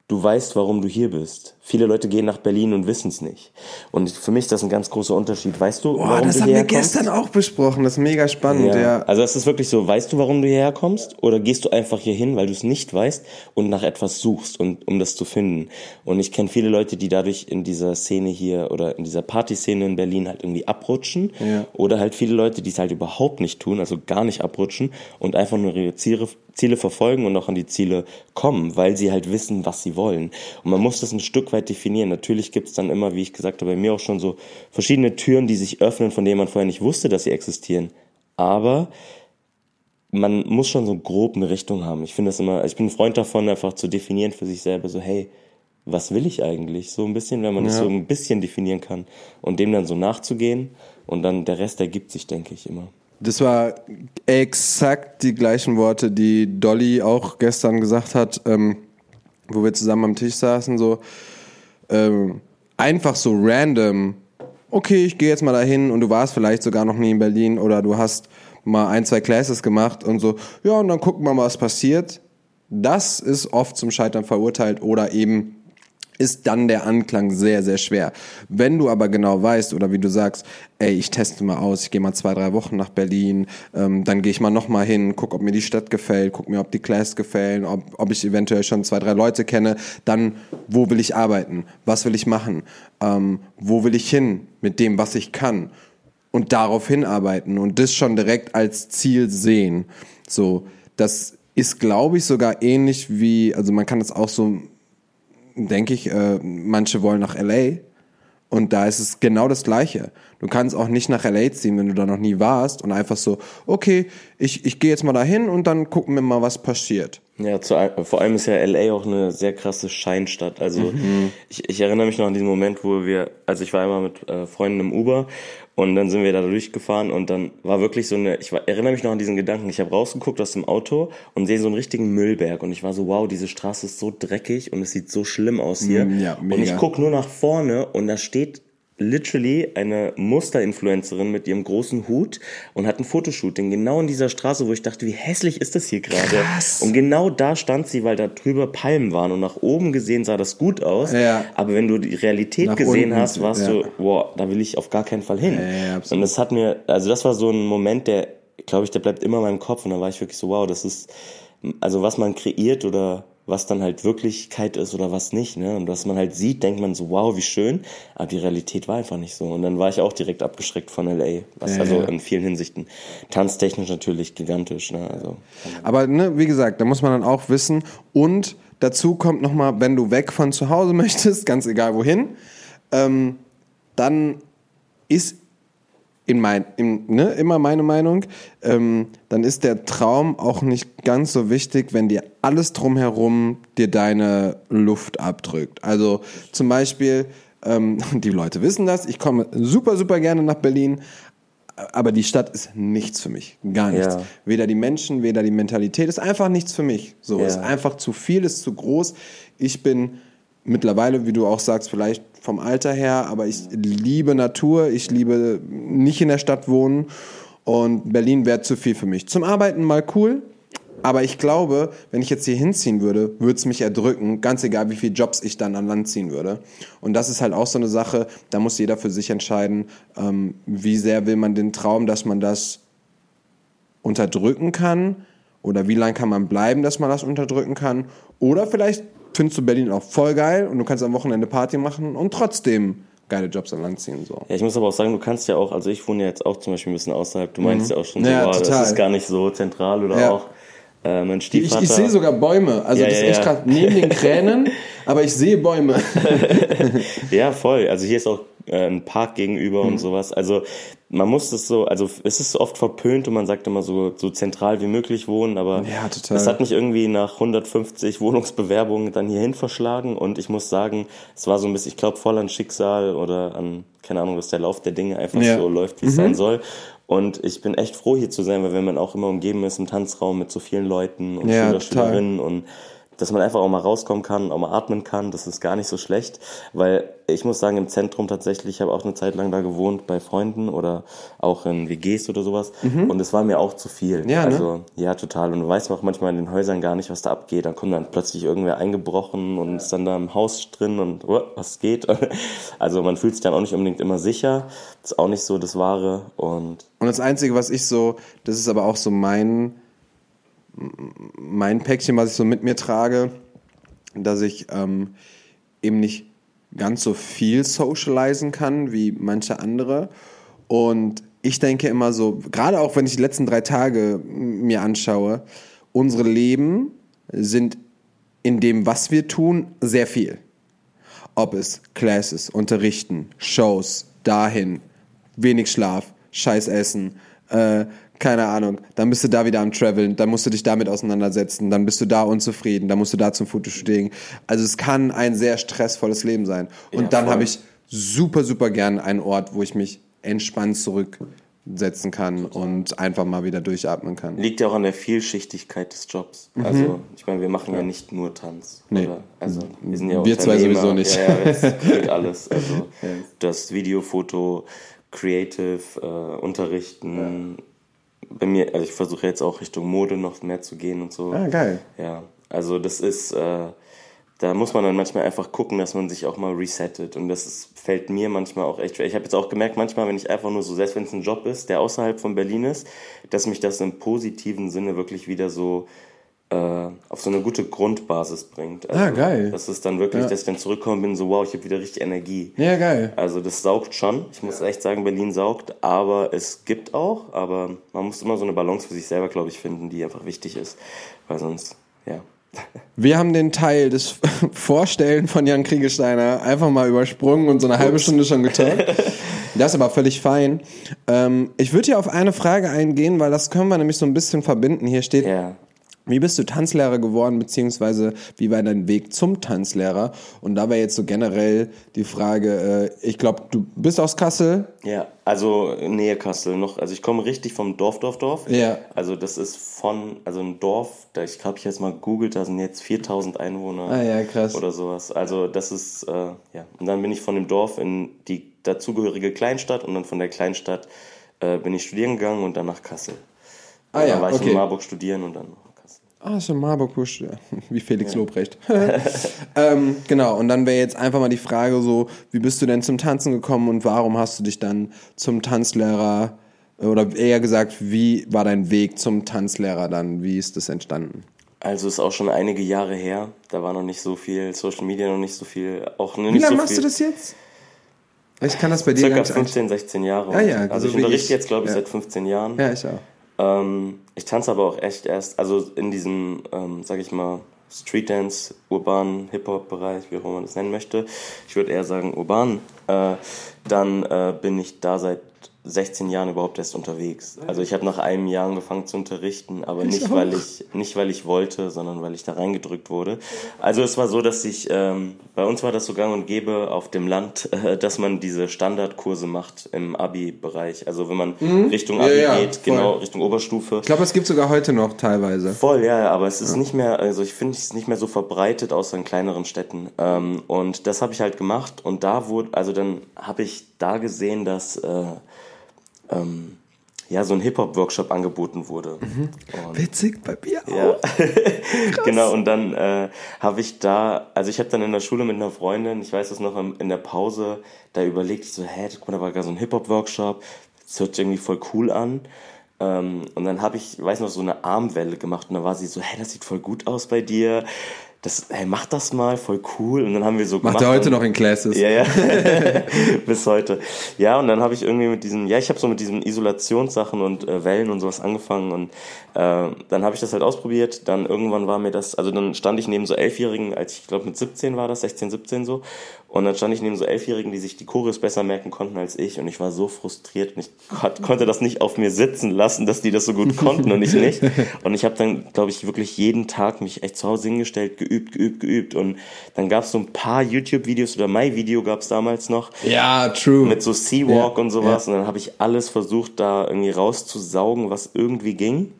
du weißt, warum du hier bist. Viele Leute gehen nach Berlin und wissen es nicht. Und für mich ist das ein ganz großer Unterschied. Weißt du, Boah, warum das du haben wir gestern auch besprochen. Das ist mega spannend, ja. Also es ist wirklich so, weißt du, warum du hierher kommst? Oder gehst du einfach hier hin, weil du es nicht weißt und nach etwas suchst, und, um das zu finden? Und ich kenne viele Leute, die dadurch in dieser Szene hier oder in dieser Partyszene in Berlin halt irgendwie abrutschen. Ja. Oder halt viele Leute, die es halt überhaupt nicht tun, also gar nicht abrutschen und einfach nur ihre Ziele, Ziele verfolgen und auch an die Ziele kommen, weil sie halt wissen, was sie wollen. Und man muss das ein Stück weit definieren. Natürlich gibt es dann immer, wie ich gesagt habe, bei mir auch schon so verschiedene Türen, die sich öffnen, von denen man vorher nicht wusste, dass sie existieren. Aber man muss schon so grob eine Richtung haben. Ich finde das immer, ich bin ein Freund davon, einfach zu definieren für sich selber, so, hey, was will ich eigentlich? So ein bisschen, wenn man das Ja. so ein bisschen definieren kann und dem dann so nachzugehen und dann der Rest ergibt sich, denke ich immer. Das war exakt die gleichen Worte, die Dolly auch gestern gesagt hat, ähm, wo wir zusammen am Tisch saßen, so, ähm, einfach so random, okay, ich gehe jetzt mal dahin und du warst vielleicht sogar noch nie in Berlin oder du hast mal ein, zwei Classes gemacht und so, ja, und dann gucken wir mal, was passiert. Das ist oft zum Scheitern verurteilt oder eben ist dann der Anklang sehr, sehr schwer. Wenn du aber genau weißt oder wie du sagst, ey, ich teste mal aus, ich gehe mal zwei, drei Wochen nach Berlin, ähm, dann gehe ich mal nochmal hin, guck, ob mir die Stadt gefällt, guck mir, ob die Class gefällt, ob, ob ich eventuell schon zwei, drei Leute kenne, dann wo will ich arbeiten, was will ich machen, ähm, wo will ich hin mit dem, was ich kann und darauf hinarbeiten und das schon direkt als Ziel sehen. So, das ist, glaube ich, sogar ähnlich wie, also man kann das auch so denke ich, äh, manche wollen nach LA. Und da ist es genau das Gleiche. Du kannst auch nicht nach LA ziehen, wenn du da noch nie warst und einfach so, okay, ich, ich gehe jetzt mal dahin und dann gucken wir mal, was passiert. Ja, zu, vor allem ist ja LA auch eine sehr krasse Scheinstadt. Also mhm. ich, ich erinnere mich noch an diesen Moment, wo wir, also ich war einmal mit äh, Freunden im Uber und dann sind wir da durchgefahren und dann war wirklich so eine, ich war, erinnere mich noch an diesen Gedanken, ich habe rausgeguckt aus dem Auto und sehe so einen richtigen Müllberg und ich war so, wow, diese Straße ist so dreckig und es sieht so schlimm aus hier. Mm, ja. Und ich guck nur nach vorne und da steht literally eine Musterinfluencerin mit ihrem großen Hut und hat ein Fotoshooting genau in dieser Straße, wo ich dachte, wie hässlich ist das hier gerade? Und genau da stand sie, weil da drüber Palmen waren und nach oben gesehen sah das gut aus. Ja. Aber wenn du die Realität nach gesehen unten, hast, warst ja. du, wow, da will ich auf gar keinen Fall hin. Ja, und das hat mir, also das war so ein Moment, der, glaube ich, der bleibt immer in meinem Kopf und da war ich wirklich so, wow, das ist, also was man kreiert oder was dann halt Wirklichkeit ist oder was nicht. Ne? Und was man halt sieht, denkt man so, wow, wie schön. Aber die Realität war einfach nicht so. Und dann war ich auch direkt abgeschreckt von LA. Was ja, also ja. in vielen Hinsichten tanztechnisch natürlich gigantisch. Ne? Also, Aber ne, wie gesagt, da muss man dann auch wissen. Und dazu kommt nochmal, wenn du weg von zu Hause möchtest, ganz egal wohin, ähm, dann ist in mein, in, ne, immer meine Meinung, ähm, dann ist der Traum auch nicht ganz so wichtig, wenn dir alles drumherum dir deine Luft abdrückt. Also zum Beispiel, ähm, die Leute wissen das, ich komme super, super gerne nach Berlin, aber die Stadt ist nichts für mich. Gar nichts. Ja. Weder die Menschen, weder die Mentalität, ist einfach nichts für mich. So, ja. ist einfach zu viel, ist zu groß. Ich bin mittlerweile, wie du auch sagst, vielleicht vom Alter her, aber ich liebe Natur, ich liebe nicht in der Stadt wohnen und Berlin wäre zu viel für mich. Zum Arbeiten mal cool, aber ich glaube, wenn ich jetzt hier hinziehen würde, würde es mich erdrücken, ganz egal, wie viele Jobs ich dann an Land ziehen würde. Und das ist halt auch so eine Sache, da muss jeder für sich entscheiden, ähm, wie sehr will man den Traum, dass man das unterdrücken kann oder wie lange kann man bleiben, dass man das unterdrücken kann. Oder vielleicht findest du Berlin auch voll geil und du kannst am Wochenende Party machen und trotzdem geile Jobs an Land ziehen. So. Ja, ich muss aber auch sagen, du kannst ja auch, also ich wohne ja jetzt auch zum Beispiel ein bisschen außerhalb, du meinst mhm. ja auch schon so, ja, boah, das ist gar nicht so zentral oder ja. auch äh, mein Stiefvater. Ich, ich sehe sogar Bäume, also ja, das ist echt krass, neben den Kränen, aber ich sehe Bäume. ja, voll, also hier ist auch äh, ein Park gegenüber mhm. und sowas. Also man muss das so, also es ist oft verpönt und man sagt immer so, so zentral wie möglich wohnen, aber ja, das hat mich irgendwie nach 150 Wohnungsbewerbungen dann hierhin verschlagen und ich muss sagen, es war so ein bisschen, ich glaube, voll an Schicksal oder an, keine Ahnung, dass der Lauf der Dinge einfach ja. so läuft, wie es mhm. sein soll. Und ich bin echt froh hier zu sein, weil wenn man auch immer umgeben ist im Tanzraum mit so vielen Leuten und ja, Schüler, Schülerinnen und dass man einfach auch mal rauskommen kann, auch mal atmen kann, das ist gar nicht so schlecht, weil ich muss sagen, im Zentrum tatsächlich, ich habe auch eine Zeit lang da gewohnt bei Freunden oder auch in WGs oder sowas mhm. und es war mir auch zu viel. Ja, ne? also, ne? ja, total. Und du weißt auch manchmal in den Häusern gar nicht, was da abgeht. Da kommt dann plötzlich irgendwer eingebrochen und ist dann da im Haus drin und oh, was geht. Also man fühlt sich dann auch nicht unbedingt immer sicher. Das ist auch nicht so das Wahre und und das Einzige, was ich so, das ist aber auch so mein mein Päckchen, was ich so mit mir trage, dass ich ähm, eben nicht ganz so viel socialisen kann wie manche andere. Und ich denke immer so, gerade auch wenn ich die letzten drei Tage mir anschaue, unsere Leben sind in dem, was wir tun, sehr viel. Ob es Classes, Unterrichten, Shows, dahin, wenig Schlaf, scheiß Essen, äh, keine Ahnung, dann bist du da wieder am Traveln, dann musst du dich damit auseinandersetzen, dann bist du da unzufrieden, dann musst du da zum Fotoshooting. Also es kann ein sehr stressvolles Leben sein. Und ja, dann habe ich super, super gern einen Ort, wo ich mich entspannt zurück setzen kann und einfach mal wieder durchatmen kann. Liegt ja auch an der Vielschichtigkeit des Jobs. Also, ich meine, wir machen ja, nicht nur Tanz. Nee. Oder? Also, wir sind ja auch Wir zwei sowieso nicht. Ja, ja, das geht alles. Also, das Video, Foto, Creative, äh, Unterrichten. Bei mir, also ich versuche jetzt auch Richtung Mode noch mehr zu gehen und so. Ah, geil. Ja, also das ist, äh, da muss man dann manchmal einfach gucken, dass man sich auch mal resettet. Und das ist, fällt mir manchmal auch echt schwer. Ich habe jetzt auch gemerkt, manchmal, wenn ich einfach nur so, selbst wenn es ein Job ist, der außerhalb von Berlin ist, dass mich das im positiven Sinne wirklich wieder so auf so eine gute Grundbasis bringt. Also, Ah, geil. Das ist dann wirklich, Ja. dass ich dann zurückkomme bin, so wow, ich habe wieder richtig Energie. Ja, geil. Also das saugt schon. Ich muss echt sagen, Berlin saugt, aber es gibt auch, aber man muss immer so eine Balance für sich selber, glaube ich, finden, die einfach wichtig ist. Weil sonst, ja. Wir haben den Teil des Vorstellen von Jan Kriegesteiner einfach mal übersprungen und so eine halbe Stunde schon getalkt. Das ist aber völlig fein. Ähm, ich würde hier auf eine Frage eingehen, weil das können wir nämlich so ein bisschen verbinden. Hier steht, Ja. Wie bist du Tanzlehrer geworden, beziehungsweise wie war dein Weg zum Tanzlehrer? Und da wäre jetzt so generell die Frage, äh, ich glaube, du bist aus Kassel. Ja, also Nähe Kassel noch. Also ich komme richtig vom Dorf, Dorf, Dorf. Ja. Also das ist von, also ein Dorf, da ich habe ich jetzt mal googelt, da sind jetzt 4000 Einwohner. Ah ja, krass. Oder sowas. Also das ist, äh, ja. Und dann bin ich von dem Dorf in die dazugehörige Kleinstadt und dann von der Kleinstadt äh, bin ich studieren gegangen und dann nach Kassel. Ah ja, dann war ich okay. in Marburg studieren und dann Kassel. Ah, ist in Marburg, Husch, ja. wie Felix Lobrecht. ähm, genau, und dann wäre jetzt einfach mal die Frage so, wie bist du denn zum Tanzen gekommen und warum hast du dich dann zum Tanzlehrer, oder eher gesagt, wie war dein Weg zum Tanzlehrer dann? Wie ist das entstanden? Also ist auch schon einige Jahre her. Da war noch nicht so viel Social Media, noch nicht so viel. Auch Wie lange so machst du das jetzt? Ich kann das bei dir Circa ganz 15, 16 Jahre. Ah ja, also so ich wie unterrichte ich. jetzt, glaube ich, Ja. seit 15 Jahren. Ja, ich auch. Ähm, ich tanze aber auch echt erst, also in diesem, ähm, sag ich mal, Street Dance, urbanen Hip-Hop-Bereich, wie auch immer man das nennen möchte. Ich würde eher sagen urban. Äh, dann äh, bin ich da seit 16 Jahren überhaupt erst unterwegs. Also ich habe nach einem Jahr angefangen zu unterrichten, aber nicht auch. weil ich nicht weil ich wollte, sondern weil ich da reingedrückt wurde. Also es war so, dass ich ähm, bei uns war das so gang und gäbe auf dem Land, äh, dass man diese Standardkurse macht im Abi-Bereich. Also wenn man Richtung Mhm. Ja, Abi ja, geht, voll. genau Richtung Oberstufe. Ich glaube, es gibt sogar heute noch teilweise. Voll, ja, ja, aber es ist nicht mehr, also ich finde es nicht mehr so verbreitet, außer in kleineren Städten. Ähm, und das habe ich halt gemacht und da wurde, also dann habe ich da gesehen, dass äh, ähm, ja so ein Hip-Hop-Workshop angeboten wurde. Und, Witzig, bei mir auch. ja, genau. Und dann äh, habe ich da, also ich habe dann in der Schule mit einer Freundin, ich weiß das noch in der Pause, da überlegt ich so, hä, guck mal, da war gar so ein Hip-Hop-Workshop, das hört sich irgendwie voll cool an. Ähm, und dann habe ich, weiß noch, so eine Armwelle gemacht und da war sie so, hä, das sieht voll gut aus bei dir. Das, hey, mach das mal, voll cool. Und dann haben wir so Macht gemacht. er heute und- noch in Classes. ja, ja. Bis heute. Ja, und dann habe ich irgendwie mit diesen, ja, ich habe so mit diesen Isolationssachen und äh, Wellen und sowas angefangen und äh, dann habe ich das halt ausprobiert. Dann irgendwann war mir das, also dann stand ich neben so Elfjährigen, als ich glaube mit 17 war das, 16, 17 so. Und dann stand ich neben so Elfjährigen, die sich die Choreos besser merken konnten als ich. Und ich war so frustriert und ich kon- konnte das nicht auf mir sitzen lassen, dass die das so gut konnten und ich nicht. Und ich habe dann, glaube ich, wirklich jeden Tag mich echt zu Hause hingestellt, geübt, geübt, geübt. Und dann gab es so ein paar YouTube-Videos oder My-Video gab es damals noch Ja, true. mit so Seawalk Ja, und sowas. Und dann habe ich alles versucht, da irgendwie rauszusaugen, was irgendwie ging.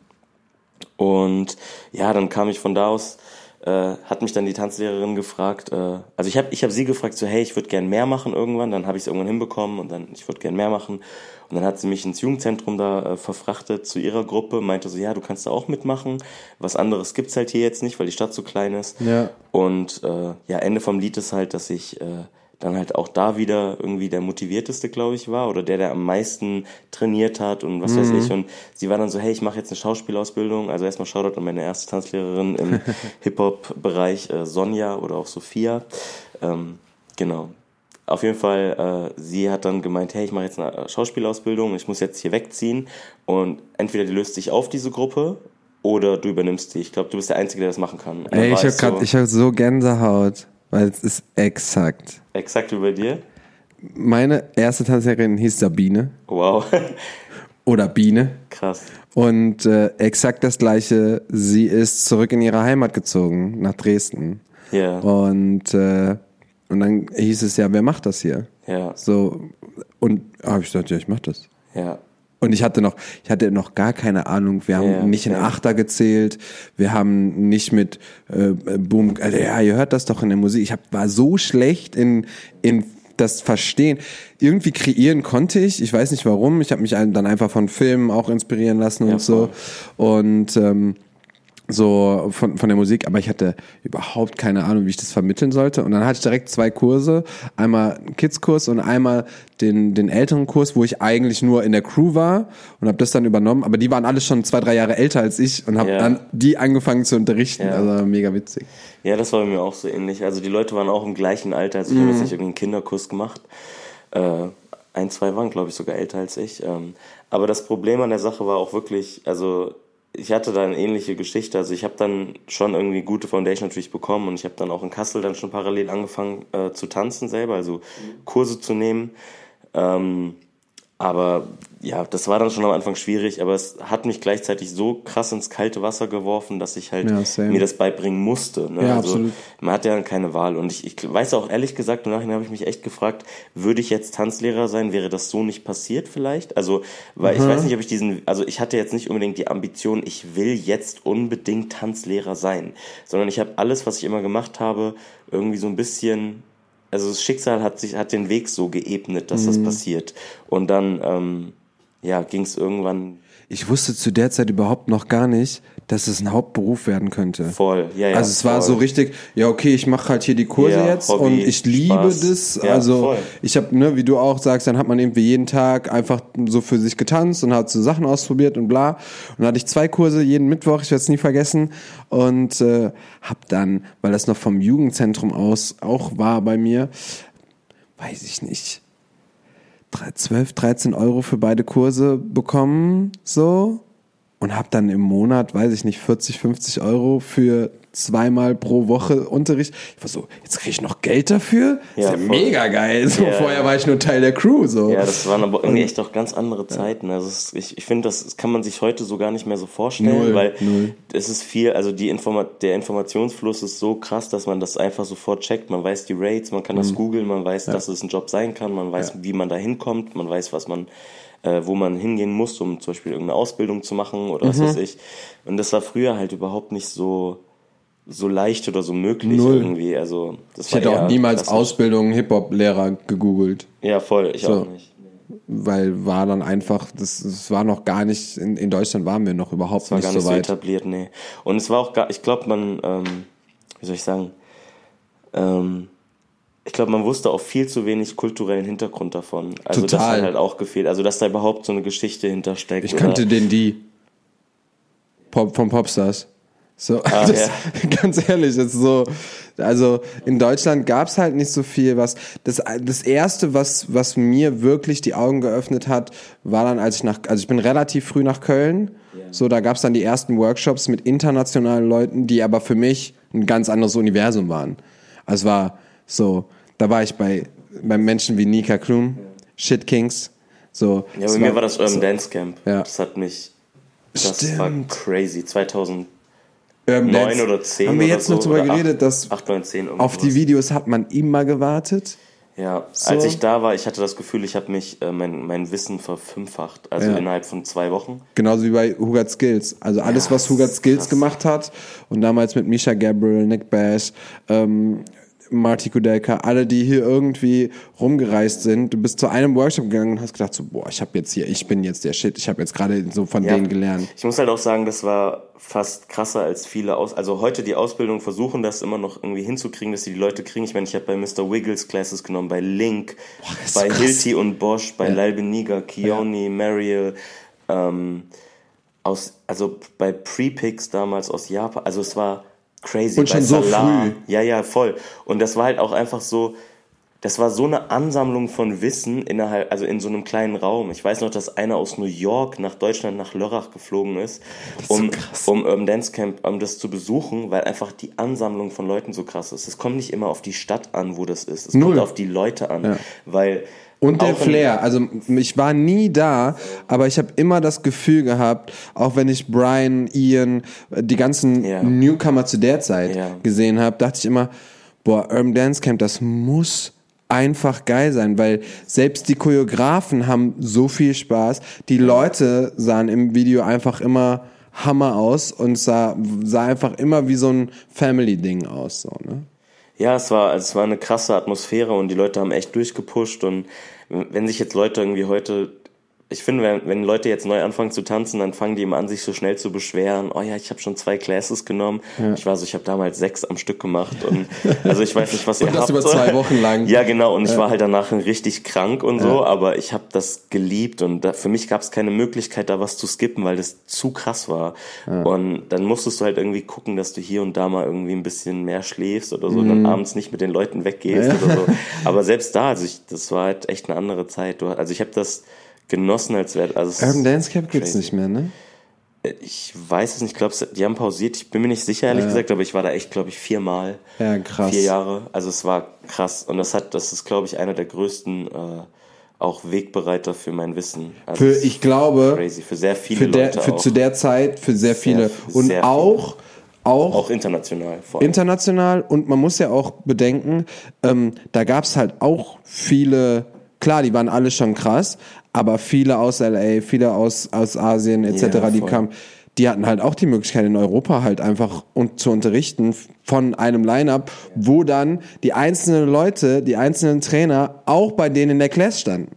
Und ja, dann kam ich von da aus, äh, hat mich dann die Tanzlehrerin gefragt, äh, also ich habe ich hab sie gefragt, so hey, ich würde gern mehr machen irgendwann. Dann habe ich es irgendwann hinbekommen und dann, ich würde gern mehr machen. Und dann hat sie mich ins Jugendzentrum da äh, verfrachtet zu ihrer Gruppe, meinte so, ja, du kannst da auch mitmachen. Was anderes gibt's halt hier jetzt nicht, weil die Stadt so klein ist. Ja. Und äh, ja, Ende vom Lied ist halt, dass ich äh, dann halt auch da wieder irgendwie der motivierteste, glaube ich, war oder der, der am meisten trainiert hat und was weiß ich. Und sie war dann so, hey, ich mache jetzt eine Schauspielausbildung. Also erstmal Shoutout an meine erste Tanzlehrerin im Hip-Hop-Bereich, äh, Sonja oder auch Sophia. Ähm, genau. Auf jeden Fall, äh, sie hat dann gemeint, hey, ich mache jetzt eine Schauspielausbildung, ich muss jetzt hier wegziehen und entweder die löst sich auf, diese Gruppe, oder du übernimmst die. Ich glaube, du bist der Einzige, der das machen kann. Ey, ich hab es grad, so, ich hab so Gänsehaut, weil es ist exakt. Exakt bei dir. Meine erste Tanzlehrerin hieß Sabine Wow. oder Biene. Krass. Und äh, exakt das gleiche, sie ist zurück in ihre Heimat gezogen, nach Dresden. Ja. Und, äh, und dann hieß es ja, wer macht das hier? Ja. So, und habe ich gesagt, ja, ich mach das. Ja. Und ich hatte noch, ich hatte noch gar keine Ahnung. Wir haben Ja, nicht in ja. Achter gezählt. Wir haben nicht mit äh, Boom. Also, ja, ihr hört das doch in der Musik. Ich hab, war so schlecht in in das Verstehen. Irgendwie kreieren konnte ich. Ich weiß nicht warum. Ich habe mich dann einfach von Filmen auch inspirieren lassen Ja, und so. Und ähm, so von, von der Musik, aber ich hatte überhaupt keine Ahnung, wie ich das vermitteln sollte. Und dann hatte ich direkt zwei Kurse, einmal einen Kids-Kurs und einmal den, den älteren Kurs, wo ich eigentlich nur in der Crew war und habe das dann übernommen. Aber die waren alle schon zwei, drei Jahre älter als ich und habe Ja. dann die angefangen zu unterrichten. Ja. Also mega witzig. Ja, das war bei mir auch so ähnlich. Also die Leute waren auch im gleichen Alter. Also ich habe jetzt nicht irgendwie einen Kinderkurs gemacht. Äh, ein, zwei waren, glaube ich, sogar älter als ich. Ähm, aber das Problem an der Sache war auch wirklich, also ich hatte da eine ähnliche Geschichte. Also ich habe dann schon irgendwie gute Foundation natürlich bekommen und ich habe dann auch in Kassel dann schon parallel angefangen äh, zu tanzen selber, also Kurse zu nehmen. Ähm, aber ja, das war dann schon am Anfang schwierig, aber es hat mich gleichzeitig so krass ins kalte Wasser geworfen, dass ich halt Ja, mir das beibringen musste. Ne? Ja, also, absolut. Man hat ja dann keine Wahl. Und ich, ich weiß auch ehrlich gesagt, im Nachhinein habe ich mich echt gefragt, würde ich jetzt Tanzlehrer sein, wäre das so nicht passiert vielleicht? Also, weil ich weiß nicht, ob ich diesen, also ich hatte jetzt nicht unbedingt die Ambition, ich will jetzt unbedingt Tanzlehrer sein, sondern ich habe alles, was ich immer gemacht habe, irgendwie so ein bisschen also das Schicksal hat sich hat den Weg so geebnet, dass Mhm. das passiert. Und dann ähm, ja ging es irgendwann Ich wusste zu der Zeit überhaupt noch gar nicht, dass es ein Hauptberuf werden könnte. voll. Ja, ja, also es war voll. so richtig, ja okay, ich mache halt hier die Kurse Ja, jetzt Hobby, und ich liebe Spaß. das. Ja, also voll. ich habe, ne, wie du auch sagst, dann hat man irgendwie jeden Tag einfach so für sich getanzt und hat so Sachen ausprobiert und bla. Und dann hatte ich zwei Kurse jeden Mittwoch, ich werde es nie vergessen. Und äh, hab dann, weil das noch vom Jugendzentrum aus auch war bei mir, weiß ich nicht, 12, 13 Euro für beide Kurse bekommen, so. Und hab dann im Monat, weiß ich nicht, 40, 50 Euro für zweimal pro Woche Unterricht. Ich war so, jetzt kriege ich noch Geld dafür? Ja, ist ja voll. mega geil. So, Ja, vorher ja. war ich nur Teil der Crew. So. Ja, das waren aber irgendwie echt auch ganz andere Zeiten. Also es, ich, ich finde, das kann man sich heute so gar nicht mehr so vorstellen, Null, weil null. es ist viel, also die Informa der Informationsfluss ist so krass, dass man das einfach sofort checkt. Man weiß die Rates, man kann Mhm. das googeln, man weiß, dass es ein Job sein kann, man weiß, wie man da hinkommt, man weiß, was man äh, wo man hingehen muss, um zum Beispiel irgendeine Ausbildung zu machen oder Mhm. was weiß ich. Und das war früher halt überhaupt nicht so so leicht oder so möglich Null. irgendwie. Also das ich hätte auch niemals klassisch. Ausbildung Hip-Hop-Lehrer gegoogelt. Ja, voll, ich So. auch nicht. Weil war dann einfach, das, das war noch gar nicht, in, in Deutschland waren wir noch überhaupt war nicht gar so nicht so weit. etabliert, nee. Und es war auch gar, ich glaube, man, ähm, wie soll ich sagen, ähm, ich glaube, man wusste auch viel zu wenig kulturellen Hintergrund davon. Also das Total. hat halt auch gefehlt. Also dass da überhaupt so eine Geschichte hintersteckt. Ich kannte den die Pop, vom Popstars. So, Ah, das, ganz ehrlich, ist so, also in Deutschland gab's halt nicht so viel, was, das, das erste, was, was mir wirklich die Augen geöffnet hat, war dann, als ich nach, also ich bin relativ früh nach Köln, so, da gab's dann die ersten Workshops mit internationalen Leuten, die aber für mich ein ganz anderes Universum waren. Also es war so, da war ich bei, bei Menschen wie Nika Klum, Shit Kings, so. Ja, es bei mir war das Urban so- Dance Camp. Ja. Das hat mich, das Stimmt. war crazy. 2009 Urban Dance. oder 10 Haben wir jetzt so, noch drüber geredet, acht- dass acht, neun, zehn, auf die Videos hat man immer gewartet? Ja, So. als ich da war, ich hatte das Gefühl, ich habe mich, äh, mein, mein Wissen verfünffacht. Also Ja. innerhalb von zwei Wochen. Genauso wie bei Hugat Skills. Also alles, Ja, was Hugat Skills krass. gemacht hat und damals mit Misha Gabriel, Nick Bash, ähm, Marty Kudelka, alle, die hier irgendwie rumgereist sind. Du bist zu einem Workshop gegangen und hast gedacht so, boah, ich habe jetzt hier, ich bin jetzt der Shit. Ich habe jetzt gerade so von Ja. denen gelernt. Ich muss halt auch sagen, das war fast krasser als viele aus. Also heute die Ausbildung versuchen das immer noch irgendwie hinzukriegen, dass sie die Leute kriegen. Ich meine, ich habe bei Mr. Wiggles Classes genommen, bei Link, so bei krass. Hilti und Bosch, bei Ja. Lal Beniga, Kioni, Mariel, ähm, aus, also bei Prepix damals aus Japan. Also es war crazy. Und schon so Salah. früh. Ja, ja, voll. Und das war halt auch einfach so, das war so eine Ansammlung von Wissen innerhalb, also in so einem kleinen Raum. Ich weiß noch, dass einer aus New York nach Deutschland, nach Lörrach geflogen ist, um, um Urban Dance Camp, um das zu besuchen, weil einfach die Ansammlung von Leuten so krass ist. Es kommt nicht immer auf die Stadt an, wo das ist. Es Null. kommt auf die Leute an, Ja. weil Und der Flair. Also ich war nie da, aber ich habe immer das Gefühl gehabt, auch wenn ich Brian, Ian, die ganzen Ja. Newcomer zu der Zeit Ja. gesehen habe, dachte ich immer, boah, Urban Dance Camp, das muss einfach geil sein, weil selbst die Choreografen haben so viel Spaß. Die Leute sahen im Video einfach immer Hammer aus und sah, sah einfach immer wie so ein Family-Ding aus. So, ne? Ja, es war, es war eine krasse Atmosphäre und die Leute haben echt durchgepusht und wenn sich jetzt Leute irgendwie heute ich finde, wenn, wenn Leute jetzt neu anfangen zu tanzen, dann fangen die immer an, sich so schnell zu beschweren. Oh ja, ich habe schon zwei Classes genommen. Ja. Ich war so, ich habe damals sechs am Stück gemacht und also ich weiß nicht, was ihr und das habt. über zwei Wochen lang. Ja, genau. Und ja. ich war halt danach richtig krank und so, aber ich habe das geliebt und da, für mich gab es keine Möglichkeit, da was zu skippen, weil das zu krass war. Und dann musstest du halt irgendwie gucken, dass du hier und da mal irgendwie ein bisschen mehr schläfst oder so, mhm. dann abends nicht mit den Leuten weggehst oder so. Aber selbst da, also ich, das war halt echt eine andere Zeit. Also ich habe das genossen, als wäre also Urban Dance Camp gibt es nicht mehr, ne? Ich weiß es nicht, ich glaube, die haben pausiert. Ich bin mir nicht sicher, ehrlich ja. gesagt, aber ich war da echt, glaube ich, viermal. Ja, krass. Vier Jahre. Also es war krass. Und das hat, das ist, glaube ich, einer der größten äh, auch Wegbereiter für mein Wissen. Also für, ich glaube, crazy. für sehr viele für der, Leute. Für auch. zu der Zeit, für sehr viele. Sehr, und sehr auch, viele. Auch, auch international. Vor allem. International und man muss ja auch bedenken, ähm, da gab es halt auch viele, klar, die waren alle schon krass, aber viele aus LA, viele aus, aus Asien etc., ja, die kamen, die hatten halt auch die Möglichkeit in Europa halt einfach und zu unterrichten von einem Line-up, wo dann die einzelnen Leute, die einzelnen Trainer auch bei denen in der Class standen.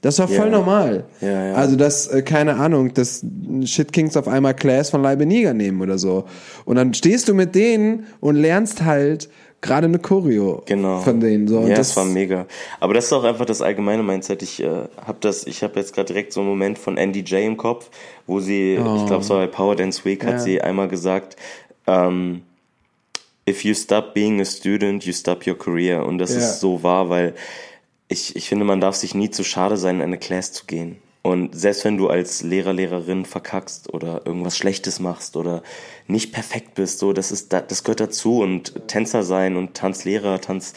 Das war voll yeah. normal. Ja, ja. Also, dass, äh, keine Ahnung, dass Shit Kings auf einmal Class von Leibe Niger nehmen oder so. Und dann stehst du mit denen und lernst halt gerade eine Choreo genau. von denen. So. Und ja, das, das war mega. Aber das ist auch einfach das allgemeine Mindset. Ich äh, habe das, ich habe jetzt gerade direkt so einen Moment von Andy J im Kopf, wo sie, oh. ich glaube, es war bei Power Dance Week, hat ja. sie einmal gesagt, ähm, if you stop being a student, you stop your career. Und das ja. ist so wahr, weil ich, ich finde, man darf sich nie zu schade sein, in eine Class zu gehen. Und selbst wenn du als Lehrer, Lehrerin verkackst oder irgendwas Schlechtes machst oder nicht perfekt bist, so, das ist, das gehört dazu und Tänzer sein und Tanzlehrer, Tanz,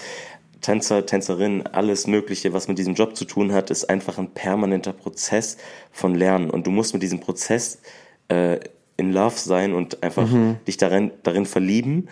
Tänzer, Tänzerin, alles Mögliche, was mit diesem Job zu tun hat, ist einfach ein permanenter Prozess von Lernen. Und du musst mit diesem Prozess äh, in Love sein und einfach mhm. dich darin, darin verlieben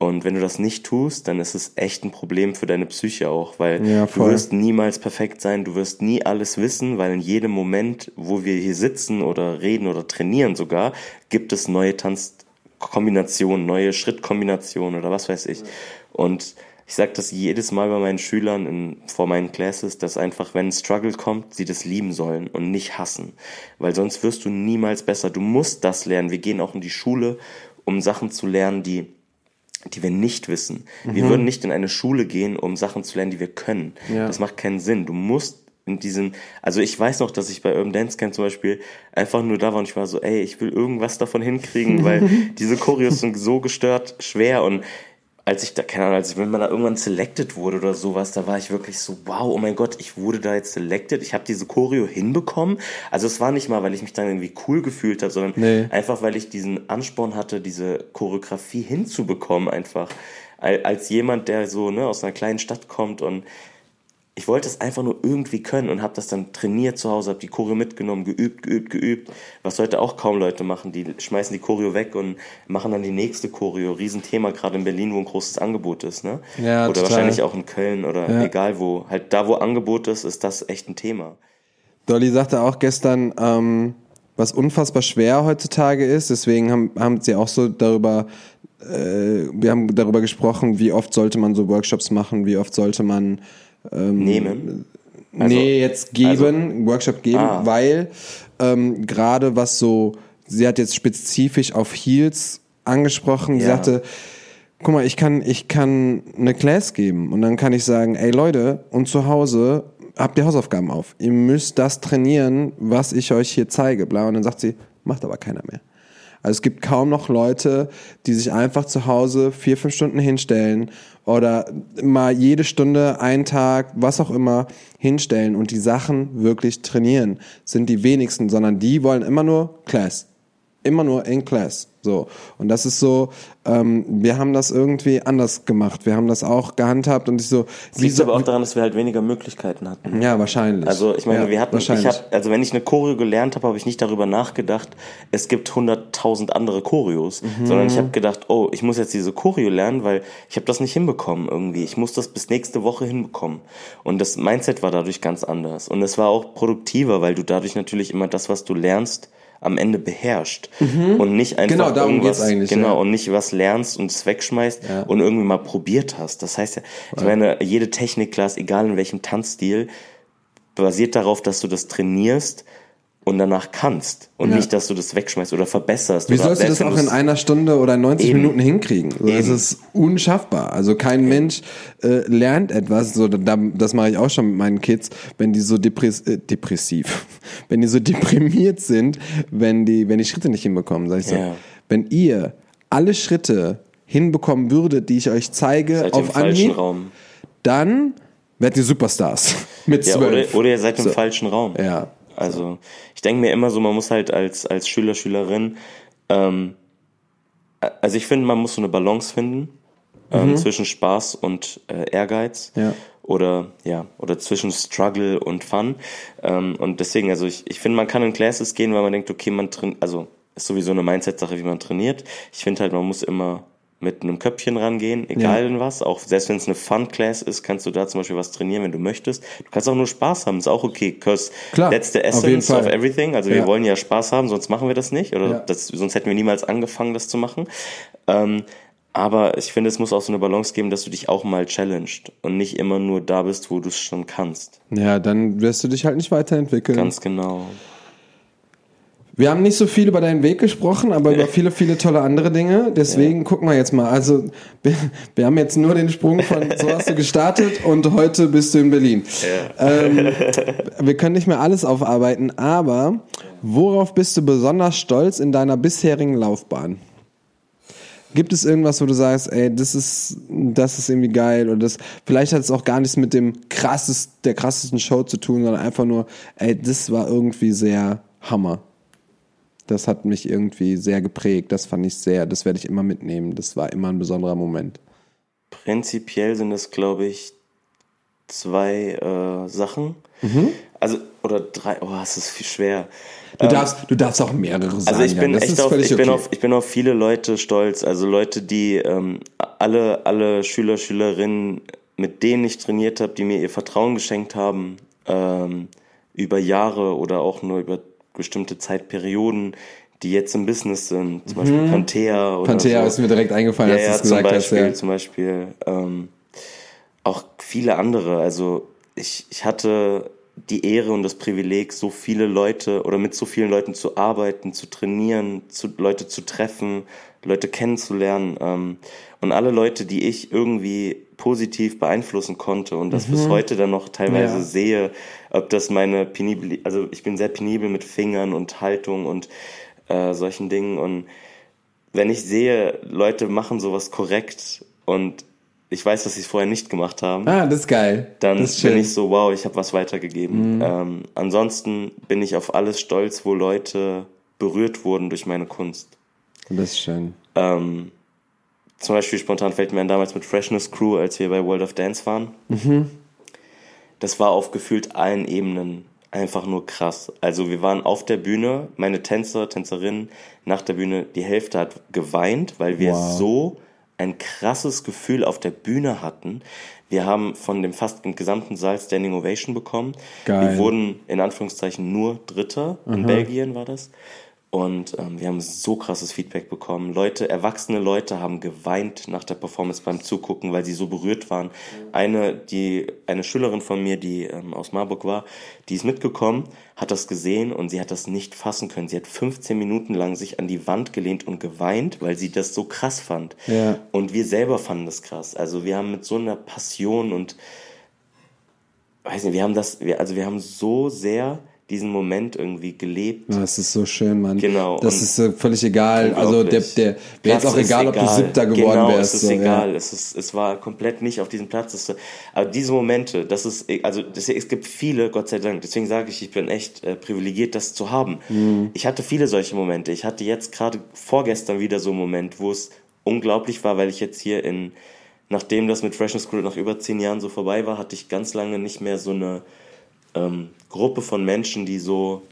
und wenn du das nicht tust, dann ist es echt ein Problem für deine Psyche auch, weil ja, du wirst niemals perfekt sein, du wirst nie alles wissen, weil in jedem Moment, wo wir hier sitzen oder reden oder trainieren sogar, gibt es neue Tanzkombinationen, neue Schrittkombinationen oder was weiß ich. Und ich sage das jedes Mal bei meinen Schülern in, vor meinen Classes, dass einfach, wenn ein Struggle kommt, sie das lieben sollen und nicht hassen. Weil sonst wirst du niemals besser. Du musst das lernen. Wir gehen auch in die Schule, um Sachen zu lernen, die die wir nicht wissen. Mhm. Wir würden nicht in eine Schule gehen, um Sachen zu lernen, die wir können. Ja. Das macht keinen Sinn. Du musst in diesem, also ich weiß noch, dass ich bei Urban Dance Camp zum Beispiel einfach nur da war und ich war so, ey, ich will irgendwas davon hinkriegen, weil diese Choreos sind so gestört schwer und als ich da, keine Ahnung, als ich, wenn man da irgendwann selected wurde oder sowas, da war ich wirklich so, wow, oh mein Gott, ich wurde da jetzt selected, ich habe diese Choreo hinbekommen. Also es war nicht mal, weil ich mich dann irgendwie cool gefühlt habe, sondern nee. einfach, weil ich diesen Ansporn hatte, diese Choreografie hinzubekommen, einfach. Als jemand, der so ne, aus einer kleinen Stadt kommt und ich wollte es einfach nur irgendwie können und habe das dann trainiert zu Hause, habe die Choreo mitgenommen, geübt, geübt, geübt. Was heute auch kaum Leute machen, die schmeißen die Choreo weg und machen dann die nächste Choreo. Riesenthema gerade in Berlin, wo ein großes Angebot ist, ne? Ja, oder total. wahrscheinlich auch in Köln oder ja. egal wo. Halt da, wo Angebot ist, ist das echt ein Thema. Dolly sagte auch gestern, ähm, was unfassbar schwer heutzutage ist. Deswegen haben, haben sie auch so darüber äh, wir haben darüber gesprochen, wie oft sollte man so Workshops machen, wie oft sollte man ähm, nehmen? Also, nee, jetzt geben, also, Workshop geben, ah. weil ähm, gerade was so, sie hat jetzt spezifisch auf Heels angesprochen, ja. sie sagte, guck mal, ich kann, ich kann eine Class geben und dann kann ich sagen, ey Leute, und zu Hause habt ihr Hausaufgaben auf. Ihr müsst das trainieren, was ich euch hier zeige, bla. Und dann sagt sie, macht aber keiner mehr. Also es gibt kaum noch Leute, die sich einfach zu Hause vier, fünf Stunden hinstellen oder mal jede Stunde, einen Tag, was auch immer hinstellen und die Sachen wirklich trainieren. Sind die wenigsten, sondern die wollen immer nur Class. immer nur in Class. So. Und das ist so, ähm, wir haben das irgendwie anders gemacht. Wir haben das auch gehandhabt und ich so. Liegt aber auch daran, dass wir halt weniger Möglichkeiten hatten. Ja, wahrscheinlich. Also ich meine, ja, wir hatten, ich hab, also wenn ich eine Choreo gelernt habe, habe ich nicht darüber nachgedacht, es gibt hunderttausend andere Choreos, mhm. sondern ich habe gedacht, oh, ich muss jetzt diese Choreo lernen, weil ich habe das nicht hinbekommen irgendwie. Ich muss das bis nächste Woche hinbekommen. Und das Mindset war dadurch ganz anders. Und es war auch produktiver, weil du dadurch natürlich immer das, was du lernst, am Ende beherrscht mhm. und nicht einfach genau, darum irgendwas, eigentlich, genau ja. und nicht was lernst und es wegschmeißt Ja. und irgendwie mal probiert hast. Das heißt ja, ich meine, jede Technikklasse, egal in welchem Tanzstil, basiert darauf, dass du das trainierst und danach kannst und Ja. nicht, dass du das wegschmeißt oder verbesserst. Wie oder sollst du das auch in einer Stunde oder 90 Eben. Minuten hinkriegen? So, das Eben. ist unschaffbar. Also kein Mensch äh, lernt etwas. So, da, das mache ich auch schon mit meinen Kids, wenn die so depress äh, depressiv, wenn die so deprimiert sind, wenn die, wenn die Schritte nicht hinbekommen, sag ich so. Ja. Wenn ihr alle Schritte hinbekommen würdet, die ich euch zeige, Seid auf Anhieb, dann werdet ihr Superstars mit Ja, zwölf. oder, oder ihr seid im So. falschen Raum. Ja. Also ich denke mir immer so, man muss halt als, als Schüler, Schülerin, ähm, also ich finde, man muss so eine Balance finden ähm, zwischen Spaß und äh, Ehrgeiz. Mhm. Ja. Oder ja, oder zwischen Struggle und Fun. Ähm, und deswegen, also ich, ich finde, man kann in Classes gehen, weil man denkt, okay, man trainiert, also ist sowieso eine Mindset-Sache, wie man trainiert. Ich finde halt, man muss immer mit einem Köpfchen rangehen, egal Ja. in was. Auch selbst wenn es eine Fun-Class ist, kannst du da zum Beispiel was trainieren, wenn du möchtest. Du kannst auch nur Spaß haben, ist auch okay. Cause Klar, that's the essence of everything. Also Ja. wir wollen ja Spaß haben, sonst machen wir das nicht. Oder Ja. das, sonst hätten wir niemals angefangen, das zu machen. Ähm, aber ich finde, es muss auch so eine Balance geben, dass du dich auch mal challenged und nicht immer nur da bist, wo du es schon kannst. Ja, dann wirst du dich halt nicht weiterentwickeln. Ganz genau. Wir haben nicht so viel über deinen Weg gesprochen, aber über viele, viele tolle andere Dinge. Deswegen gucken wir jetzt mal. Also, wir, wir haben jetzt nur den Sprung von so hast du gestartet und heute bist du in Berlin. Ähm, wir können nicht mehr alles aufarbeiten, aber worauf bist du besonders stolz in deiner bisherigen Laufbahn? Gibt es irgendwas, wo du sagst, ey, das ist, das ist irgendwie geil oder das, vielleicht hat es auch gar nichts mit dem krassest, der krassesten Show zu tun, sondern einfach nur, ey, das war irgendwie sehr Hammer. Das hat mich irgendwie sehr geprägt. Das fand ich sehr, das werde ich immer mitnehmen. Das war immer ein besonderer Moment. Prinzipiell sind es, glaube ich, zwei äh, Sachen. Mhm. Also, oder drei, oh, es ist viel schwer. Du darfst, du darfst auch mehrere sagen. Also ich bin echt auf, ich bin okay. auf, ich bin auf viele Leute stolz. Also Leute, die ähm, alle, alle Schüler, Schülerinnen, mit denen ich trainiert habe, die mir ihr Vertrauen geschenkt haben, ähm, über Jahre oder auch nur über bestimmte Zeitperioden, die jetzt im Business sind, zum Beispiel Panthea oder Mhm. Panthea so. ist mir direkt eingefallen, ja, als du ja, es zum gesagt Beispiel, hast. Ja. zum Beispiel ähm, auch viele andere. Also ich, ich hatte die Ehre und das Privileg, so viele Leute oder mit so vielen Leuten zu arbeiten, zu trainieren, zu, Leute zu treffen, Leute kennenzulernen ähm, und alle Leute, die ich irgendwie positiv beeinflussen konnte und das bis heute dann noch teilweise Ja. sehe, ob das meine penibel, also ich bin sehr penibel mit Fingern und Haltung und äh, solchen Dingen und wenn ich sehe, Leute machen sowas korrekt und ich weiß, dass sie es vorher nicht gemacht haben, Ah, das ist geil. dann ist bin. Mhm. ich so, wow, ich habe was weitergegeben. Ähm, ansonsten bin ich auf alles stolz, wo Leute berührt wurden durch meine Kunst. Das ist schön. Ähm, zum Beispiel spontan fällt mir ein damals mit Freshness Crew, als wir bei World of Dance waren. Das war auf gefühlt allen Ebenen einfach nur krass. Also wir waren auf der Bühne, meine Tänzer, Tänzerinnen nach der Bühne, die Hälfte hat geweint, weil wir Wow. so ein krasses Gefühl auf der Bühne hatten. Wir haben von dem fast gesamten Saal Standing Ovation bekommen. Geil. Wir wurden in Anführungszeichen nur Dritter. In Belgien war das. Und ähm, wir haben so krasses Feedback bekommen. Leute, erwachsene Leute haben geweint nach der Performance beim Zugucken, weil sie so berührt waren. Eine, die, eine Schülerin von mir, die ähm, aus Marburg war, die ist mitgekommen, hat das gesehen und sie hat das nicht fassen können. Sie hat 15 Minuten lang sich an die Wand gelehnt und geweint, weil sie das so krass fand. Ja. Und wir selber fanden das krass. Also wir haben mit so einer Passion und weiß nicht, wir haben das, wir, also wir haben so sehr diesen Moment irgendwie gelebt. Das ist so schön, Mann. Genau. Das ist äh, völlig egal. Also der, der wäre jetzt auch egal, ob du. Siebter geworden genau, wärst. es ist so, egal. Ja. Es, ist, es war komplett nicht auf diesem Platz. Es, aber diese Momente, das ist, also das, es gibt viele, Gott sei Dank. Deswegen sage ich, ich bin echt äh, privilegiert, das zu haben. Mhm. Ich hatte viele solche Momente. Ich hatte jetzt gerade vorgestern wieder so einen Moment, wo es unglaublich war, weil ich jetzt hier in, nachdem das mit Fresh and School nach über zehn Jahren so vorbei war, hatte ich ganz lange nicht mehr so eine ähm, Gruppe von Menschen, die so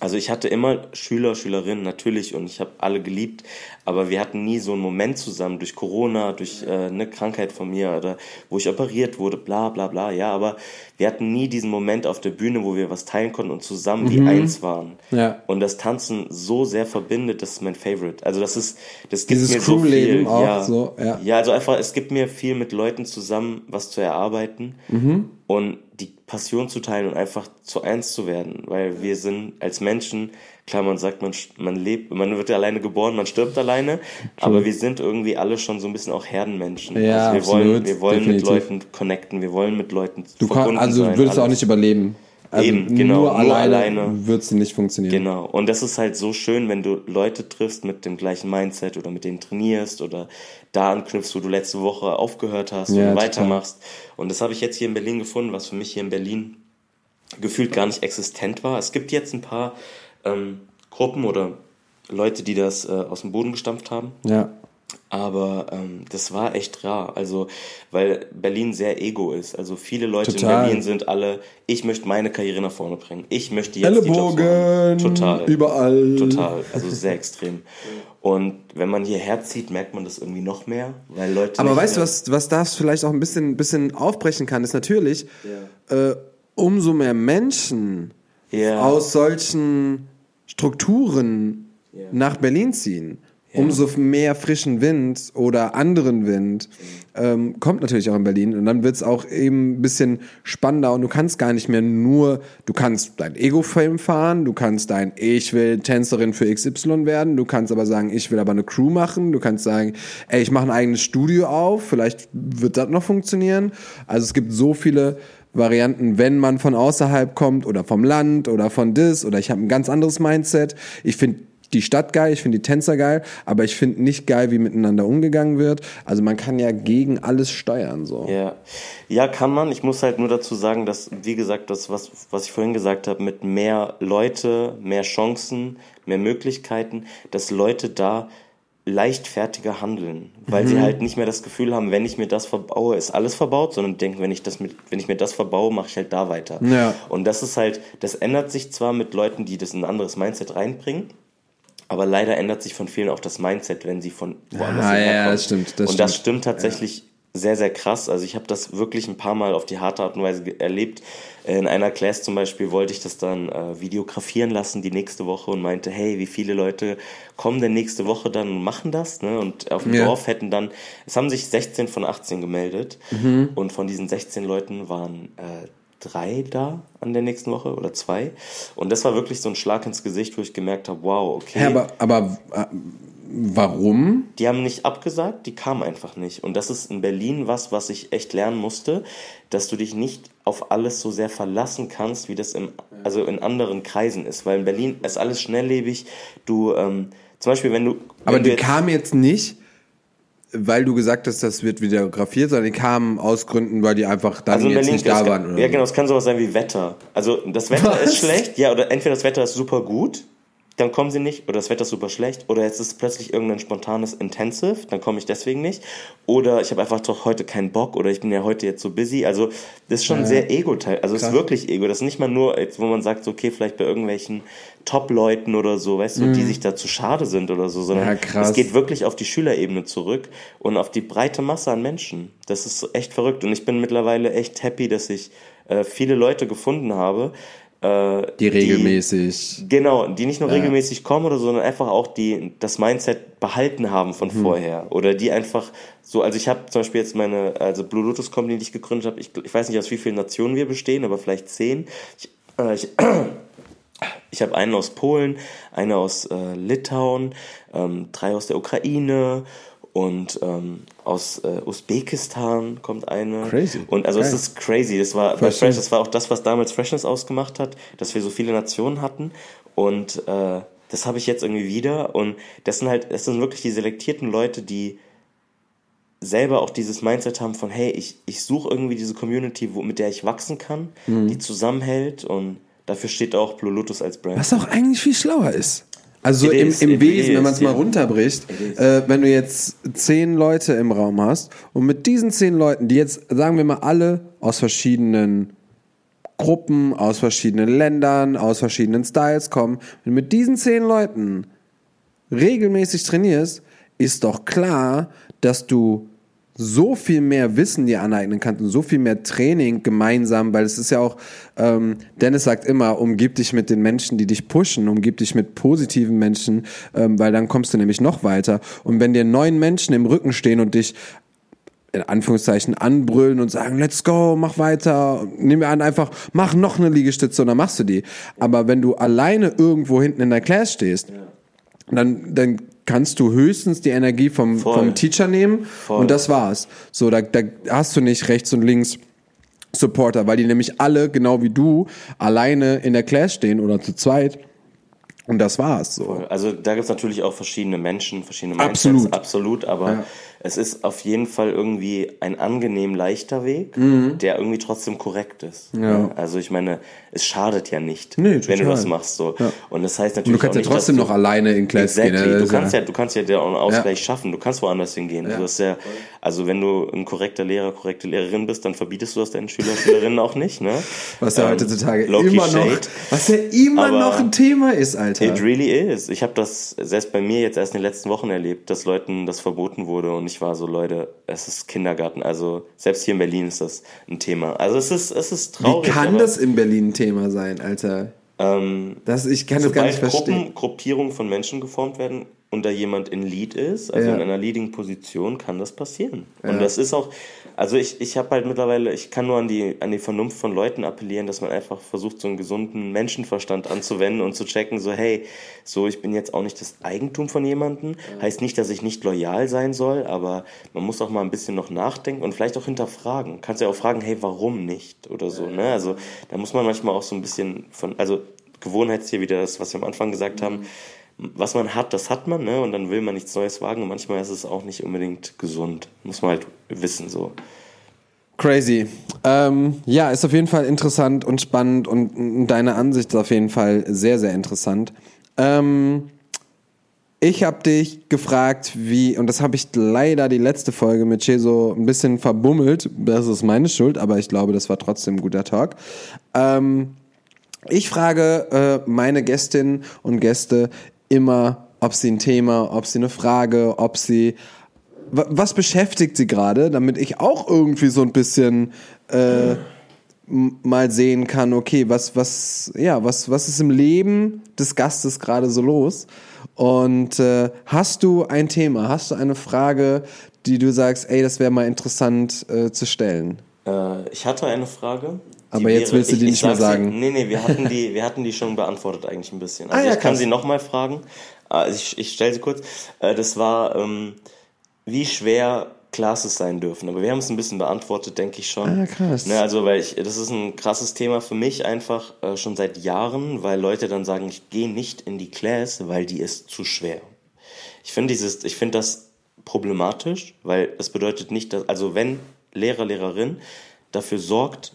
also ich hatte immer Schüler, Schülerinnen natürlich und ich habe alle geliebt, aber wir hatten nie so einen Moment zusammen durch Corona, durch äh, eine Krankheit von mir oder wo ich operiert wurde, bla bla bla. Ja, aber wir hatten nie diesen Moment auf der Bühne, wo wir was teilen konnten und zusammen wie eins waren. Ja. Und das Tanzen so sehr verbindet, das ist mein Favorite. Also das ist, das gibt Dieses mir so Crewleben viel. auch ja. so, ja. ja, also einfach, es gibt mir viel mit Leuten zusammen was zu erarbeiten Mhm. und die Passion zu teilen und einfach zu eins zu werden, weil wir sind als Menschen, klar, man sagt, man, man lebt, man wird ja alleine geboren, man stirbt alleine, aber wir sind irgendwie alle schon so ein bisschen auch Herdenmenschen. Ja, also wir wollen, absolut, wir wollen mit definitiv. Leuten connecten, wir wollen mit Leuten Du kann, also sein, würdest du auch nicht überleben. Also Eben, genau, Nur alleine, alleine. wird es nicht funktionieren. Genau. Und das ist halt so schön, wenn du Leute triffst mit dem gleichen Mindset oder mit denen trainierst oder da anknüpfst, wo du letzte Woche aufgehört hast Ja, und total. weitermachst. Und das habe ich jetzt hier in Berlin gefunden, was für mich hier in Berlin gefühlt gar nicht existent war. Es gibt jetzt ein paar ähm, Gruppen oder Leute, die das äh, aus dem Boden gestampft haben. Ja. Aber ähm, das war echt rar. Also, weil Berlin sehr ego ist. Also viele Leute Total. in Berlin sind alle, ich möchte meine Karriere nach vorne bringen. Ich möchte jetzt die Jobs Ellenbogen. Total. überall. Total. Also sehr extrem. Und wenn man hierher zieht, merkt man das irgendwie noch mehr, weil Leute. Aber weißt du, was, was das vielleicht auch ein bisschen, bisschen aufbrechen kann, ist natürlich, äh, umso mehr Menschen Ja. aus solchen Strukturen Ja. nach Berlin ziehen, umso mehr frischen Wind oder anderen Wind ähm, kommt natürlich auch in Berlin und dann wird es auch eben ein bisschen spannender und du kannst gar nicht mehr nur, du kannst dein Ego-Fame fahren, du kannst dein Ich will Tänzerin für XY werden, du kannst aber sagen, ich will aber eine Crew machen, du kannst sagen, ey, ich mache ein eigenes Studio auf, vielleicht wird das noch funktionieren. Also es gibt so viele Varianten, wenn man von außerhalb kommt oder vom Land oder von dis oder ich habe ein ganz anderes Mindset. Ich finde die Stadt geil, ich finde die Tänzer geil, aber ich finde nicht geil, wie miteinander umgegangen wird. Also man kann ja gegen alles steuern so. Ja. ja, kann man. Ich muss halt nur dazu sagen, dass, wie gesagt, das, was, was ich vorhin gesagt habe, mit mehr Leute, mehr Chancen, mehr Möglichkeiten, dass Leute da leichtfertiger handeln, weil Mhm. sie halt nicht mehr das Gefühl haben, wenn ich mir das verbaue, ist alles verbaut, sondern denken, wenn ich das mit, wenn ich mir das verbaue, mache ich halt da weiter. Ja. Und das ist halt, das ändert sich zwar mit Leuten, die das in ein anderes Mindset reinbringen, aber leider ändert sich von vielen auch das Mindset, wenn sie von woanders Ah, ja, herkommen. das stimmt, das Und das stimmt. stimmt tatsächlich sehr, sehr krass. Also ich habe das wirklich ein paar Mal auf die harte Art und Weise erlebt. In einer Class zum Beispiel wollte ich das dann äh, videografieren lassen die nächste Woche und meinte, hey, wie viele Leute kommen denn nächste Woche dann und machen das? Ne? Und auf dem Ja. Dorf hätten dann, es haben sich 16 von 18 gemeldet Mhm. und von diesen 16 Leuten waren äh, drei da an der nächsten Woche oder zwei. Und das war wirklich so ein Schlag ins Gesicht, wo ich gemerkt habe, wow, okay. Ja, aber, aber äh, warum? Die haben nicht abgesagt, die kamen einfach nicht. Und das ist in Berlin was, was ich echt lernen musste, dass du dich nicht auf alles so sehr verlassen kannst, wie das im, also in anderen Kreisen ist. Weil in Berlin ist alles schnelllebig. Du, ähm, zum Beispiel, wenn du. Aber wenn die du jetzt- kamen jetzt nicht, weil du gesagt hast, das wird videografiert, sondern die kamen aus Gründen, weil die einfach dann Also jetzt nicht da kann, waren. Oder ja so. genau, es kann sowas sein wie Wetter. Also das Wetter Was? ist schlecht, ja, oder entweder das Wetter ist super gut, dann kommen sie nicht, oder das Wetter ist super schlecht, oder jetzt ist plötzlich irgendein spontanes Intensive, dann komme ich deswegen nicht, oder ich habe einfach doch heute keinen Bock, oder ich bin ja heute jetzt so busy. Also das ist schon sehr Ego-Teil, also es ist wirklich Ego. Das ist nicht mal nur, jetzt, wo man sagt, so, okay, vielleicht bei irgendwelchen Top-Leuten oder so, weißt du, die sich da zu schade sind oder so, sondern Mhm. Ja, es geht wirklich auf die Schülerebene zurück und auf die breite Masse an Menschen. Das ist echt verrückt und ich bin mittlerweile echt happy, dass ich äh, viele Leute gefunden habe, äh, Die regelmäßig. Genau, die nicht nur regelmäßig kommen oder so, sondern einfach auch die das Mindset behalten haben von Mhm. vorher oder die einfach so, also ich habe zum Beispiel jetzt meine, also Blue Lotus Company, die ich gegründet habe, ich, ich weiß nicht aus wie vielen Nationen wir bestehen, aber vielleicht zehn. Ich, äh, ich, ich habe einen aus Polen, eine aus äh, Litauen, ähm, drei aus der Ukraine und ähm, aus äh, Usbekistan kommt eine. Crazy. Und also Geil. es ist crazy. Das war bei Verstehe. Fresh, das war auch das, was damals Freshness ausgemacht hat, dass wir so viele Nationen hatten. Und äh, das habe ich jetzt irgendwie wieder. Und das sind halt, das sind wirklich die selektierten Leute, die selber auch dieses Mindset haben von, hey, ich, ich suche irgendwie diese Community, wo, mit der ich wachsen kann, Mhm. die zusammenhält und dafür steht auch Blue Lotus als Brand. Was auch eigentlich viel schlauer ist. Also It im, is, im Wesen, is, wenn man es mal runterbricht, äh, wenn du jetzt zehn Leute im Raum hast und mit diesen zehn Leuten, die jetzt, sagen wir mal, alle aus verschiedenen Gruppen, aus verschiedenen Ländern, aus verschiedenen Styles kommen, wenn du mit diesen zehn Leuten regelmäßig trainierst, ist doch klar, dass du so viel mehr Wissen dir aneignen kannst und so viel mehr Training gemeinsam, weil es ist ja auch, ähm, Dennis sagt immer, umgib dich mit den Menschen, die dich pushen, umgib dich mit positiven Menschen, ähm, weil dann kommst du nämlich noch weiter. Und wenn dir neun Menschen im Rücken stehen und dich in Anführungszeichen anbrüllen und sagen, let's go, mach weiter, nimm mir an, einfach, mach noch eine Liegestütze und dann machst du die. Aber wenn du alleine irgendwo hinten in der Class stehst, dann, dann kannst du höchstens die Energie vom, Voll. vom Teacher nehmen Voll. und das war's. So, da, da hast du nicht rechts und links Supporter, weil die nämlich alle, genau wie du, alleine in der Class stehen oder zu zweit. Und das war's. So. Also da gibt's natürlich auch verschiedene Menschen, verschiedene Mindsets, Absolut. absolut, aber Ja. Es ist auf jeden Fall irgendwie ein angenehm leichter Weg, der irgendwie trotzdem korrekt ist. Mhm. Ja. Also ich meine, es schadet ja nicht, Nee, wenn du das machst so. Und das heißt Und natürlich du kannst auch ja nicht, trotzdem noch du, alleine in Class Exactly. gehen. Du Das ist kannst ja, du kannst ja einen Ausgleich Ja. schaffen. Du kannst woanders hingehen. Du hast ja, also wenn du ein korrekter Lehrer, korrekte Lehrerin bist, dann verbietest du das deinen Schüler, Schülerinnen auch nicht, ne? Was ja Ähm, heutzutage immer noch, shade. was ja immer Aber noch ein Thema ist, Alter. It really is. Ich habe das selbst bei mir jetzt erst in den letzten Wochen erlebt, dass Leuten das verboten wurde und ich war so, Leute, es ist Kindergarten. Also selbst hier in Berlin ist das ein Thema. Also es ist, es ist Wie traurig. kann aber, das in Berlin ein Thema sein, Alter? Ähm, Das, ich kann das gar nicht verstehen. Gruppen, Gruppierungen von Menschen geformt werden und da jemand in Lead ist, also Ja. in einer leading Position, kann das passieren. Und das ist auch, also ich, ich habe halt mittlerweile, ich kann nur an die, an die Vernunft von Leuten appellieren, dass man einfach versucht, so einen gesunden Menschenverstand anzuwenden und zu checken, so hey, so ich bin jetzt auch nicht das Eigentum von jemandem, heißt nicht, dass ich nicht loyal sein soll, aber man muss auch mal ein bisschen noch nachdenken und vielleicht auch hinterfragen. Kannst ja auch fragen, hey, warum nicht oder so, ne? Also da muss man manchmal auch so ein bisschen von, also Gewohnheitstier wieder das, was wir am Anfang gesagt haben. Was man hat, das hat man, ne? Und dann will man nichts Neues wagen. Und manchmal ist es auch nicht unbedingt gesund. Muss man halt wissen, so. Crazy. Ähm, ja, ist auf jeden Fall interessant und spannend und deine Ansicht ist auf jeden Fall sehr, sehr interessant. Ähm, ich habe dich gefragt, wie, und das habe ich leider die letzte Folge mit Cheso ein bisschen verbummelt. Das ist meine Schuld, aber ich glaube, das war trotzdem ein guter Talk. Ähm, ich frage äh, meine Gästinnen und Gäste immer, ob sie ein Thema, ob sie eine Frage, ob sie wa- was beschäftigt sie gerade, damit ich auch irgendwie so ein bisschen äh, mal sehen kann, okay, was was ja, was was ist im Leben des Gastes gerade so los? Und äh, hast du ein Thema, hast du eine Frage, die du sagst, ey, das wäre mal interessant äh, zu stellen? Äh, ich hatte eine Frage. Aber jetzt willst du die nicht mehr sag's dir- sagen. Nee, nee, wir hatten die, wir hatten die schon beantwortet eigentlich ein bisschen. Ah, Also ja, ich kann krass. sie nochmal fragen. Ah, Ich, ich stelle sie kurz. Äh, Das war, ähm, wie schwer Classes sein dürfen. Aber wir haben es ein bisschen beantwortet, denke ich schon. Ah, krass. Ne, also, weil ich, das ist ein krasses Thema für mich einfach äh, schon seit Jahren, weil Leute dann sagen, ich gehe nicht in die Class, weil die ist zu schwer. Ich finde dieses, ich finde das problematisch, weil das bedeutet nicht, dass, also wenn Lehrer, Lehrerin dafür sorgt,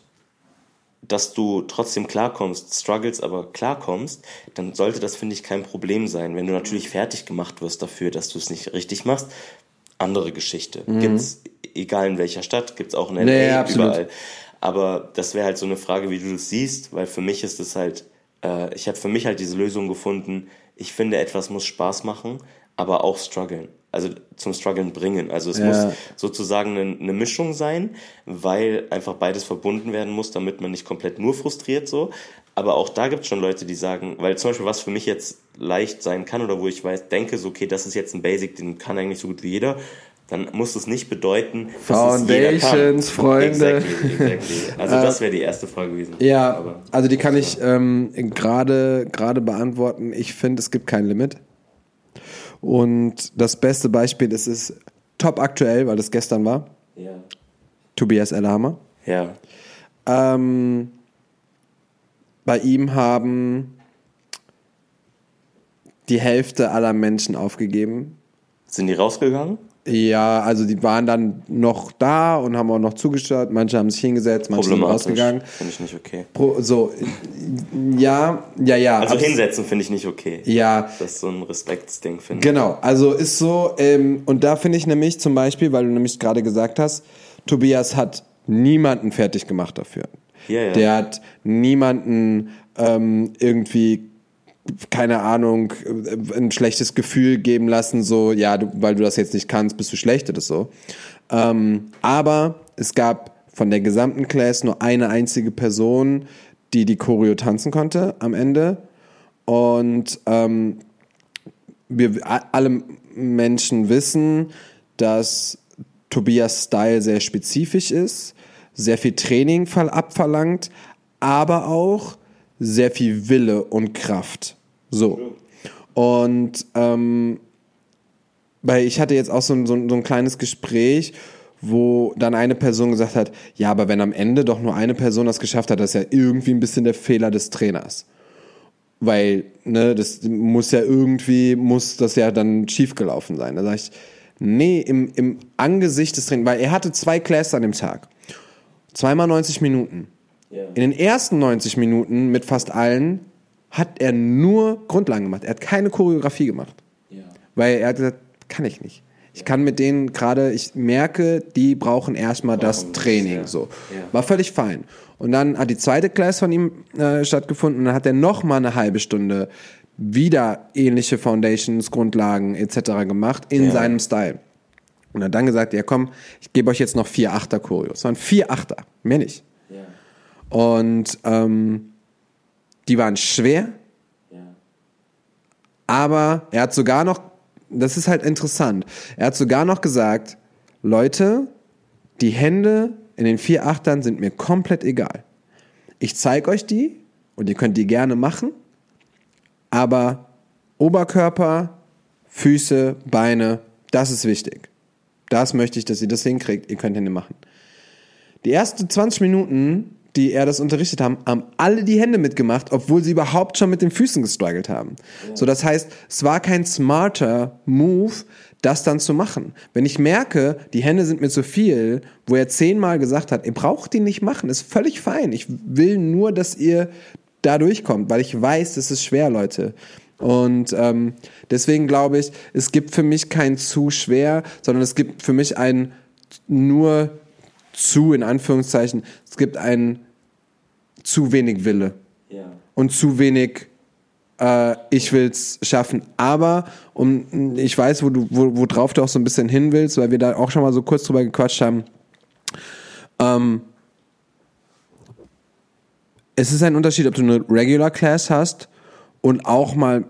dass du trotzdem klarkommst, struggles, aber klarkommst, dann sollte das, finde ich, kein Problem sein. Wenn du natürlich fertig gemacht wirst dafür, dass du es nicht richtig machst, andere Geschichte. Gibt's, egal in welcher Stadt, gibt's auch in LA, Mhm. Nee, absolut. überall. Aber das wäre halt so eine Frage, wie du das siehst, weil für mich ist es halt, äh, ich habe für mich halt diese Lösung gefunden, ich finde, etwas muss Spaß machen, aber auch strugglen. Also zum Struggeln bringen. Also es Ja. muss sozusagen eine, eine Mischung sein, weil einfach beides verbunden werden muss, damit man nicht komplett nur frustriert so. Aber auch da gibt es schon Leute, die sagen, weil zum Beispiel was für mich jetzt leicht sein kann oder wo ich weiß, denke, so okay, das ist jetzt ein Basic, den kann eigentlich so gut wie jeder, dann muss es nicht bedeuten, dass es. Foundations, Freunde. Exactly, exactly. Also das wäre die erste Frage gewesen. Ja, Aber- also die kann ich ähm, gerade gerade beantworten. Ich finde, es gibt kein Limit. Und das beste Beispiel ist es, top aktuell, weil das gestern war. Ja. Tobias Ellerhammer. Ja. Ähm, bei ihm haben die Hälfte aller Menschen aufgegeben. Sind die rausgegangen? Ja, also die waren dann noch da und haben auch noch zugeschaut. Manche haben sich hingesetzt, manche sind rausgegangen. Finde ich nicht okay. Pro, so, ja, ja, ja. Also hinsetzen finde ich nicht okay. Ja, Das ist so ein Respektsding, finde ich. Genau, also ist so, ähm, und da finde ich nämlich zum Beispiel, weil du nämlich gerade gesagt hast, Tobias hat niemanden fertig gemacht dafür. Ja, ja. Der hat niemanden ähm, irgendwie, keine Ahnung, ein schlechtes Gefühl geben lassen, so, ja, du, weil du das jetzt nicht kannst, bist du schlecht oder so. Ähm, aber es gab von der gesamten Class nur eine einzige Person, die die Choreo tanzen konnte am Ende. Und ähm, wir alle Menschen wissen, dass Tobias Style sehr spezifisch ist, sehr viel Training abverlangt, aber auch sehr viel Wille und Kraft. So. Und ähm, weil ich hatte jetzt auch so, ein- so, ein- so ein kleines Gespräch, wo dann eine Person gesagt hat, ja, aber wenn am Ende doch nur eine Person das geschafft hat, das ist ja irgendwie ein bisschen der Fehler des Trainers weil ne, das muss ja irgendwie, muss das ja dann schiefgelaufen sein. Da sage ich, nee, im, im Angesicht des Trainings, weil er hatte zwei Classes an dem Tag. Zweimal 90 Minuten. Ja. In den ersten 90 Minuten mit fast allen hat er nur Grundlagen gemacht. Er hat keine Choreografie gemacht. Ja. Weil er hat gesagt, kann ich nicht. Ich kann mit denen gerade, ich merke, die brauchen erstmal das Brauchen das, Training. ja. So. Ja. War völlig fein. Und dann hat die zweite Class von ihm äh, stattgefunden und dann hat er noch mal eine halbe Stunde wieder ähnliche Foundations, Grundlagen etc. gemacht in Ja. seinem Style. Und hat dann gesagt, ja komm, ich gebe euch jetzt noch vier Achter Choreos. Es waren vier Achter, mehr nicht. Ja. Und ähm, die waren schwer, aber er hat sogar noch, das ist halt interessant, er hat sogar noch gesagt, Leute, die Hände in den vier Achtern sind mir komplett egal. Ich zeige euch die und ihr könnt die gerne machen, aber Oberkörper, Füße, Beine, das ist wichtig. Das möchte ich, dass ihr das hinkriegt. Ihr könnt Hände machen. Die ersten 20 Minuten, die er das unterrichtet haben, haben alle die Hände mitgemacht, obwohl sie überhaupt schon mit den Füßen gestruggelt haben. So, das heißt, es war kein smarter Move, das dann zu machen. Wenn ich merke, die Hände sind mir zu viel, wo er zehnmal gesagt hat, ihr braucht die nicht machen, ist völlig fein. Ich will nur, dass ihr da durchkommt, weil ich weiß, das ist schwer, Leute. Und ähm, deswegen glaube ich, es gibt für mich kein zu schwer, sondern es gibt für mich ein nur zu, in Anführungszeichen, es gibt ein zu wenig Wille Ja. und zu wenig äh, ich will's schaffen. Aber um, ich weiß, wo du, wo, wo drauf du auch so ein bisschen hin willst, weil wir da auch schon mal so kurz drüber gequatscht haben. Ähm, es ist ein Unterschied, ob du eine Regular Class hast und auch mal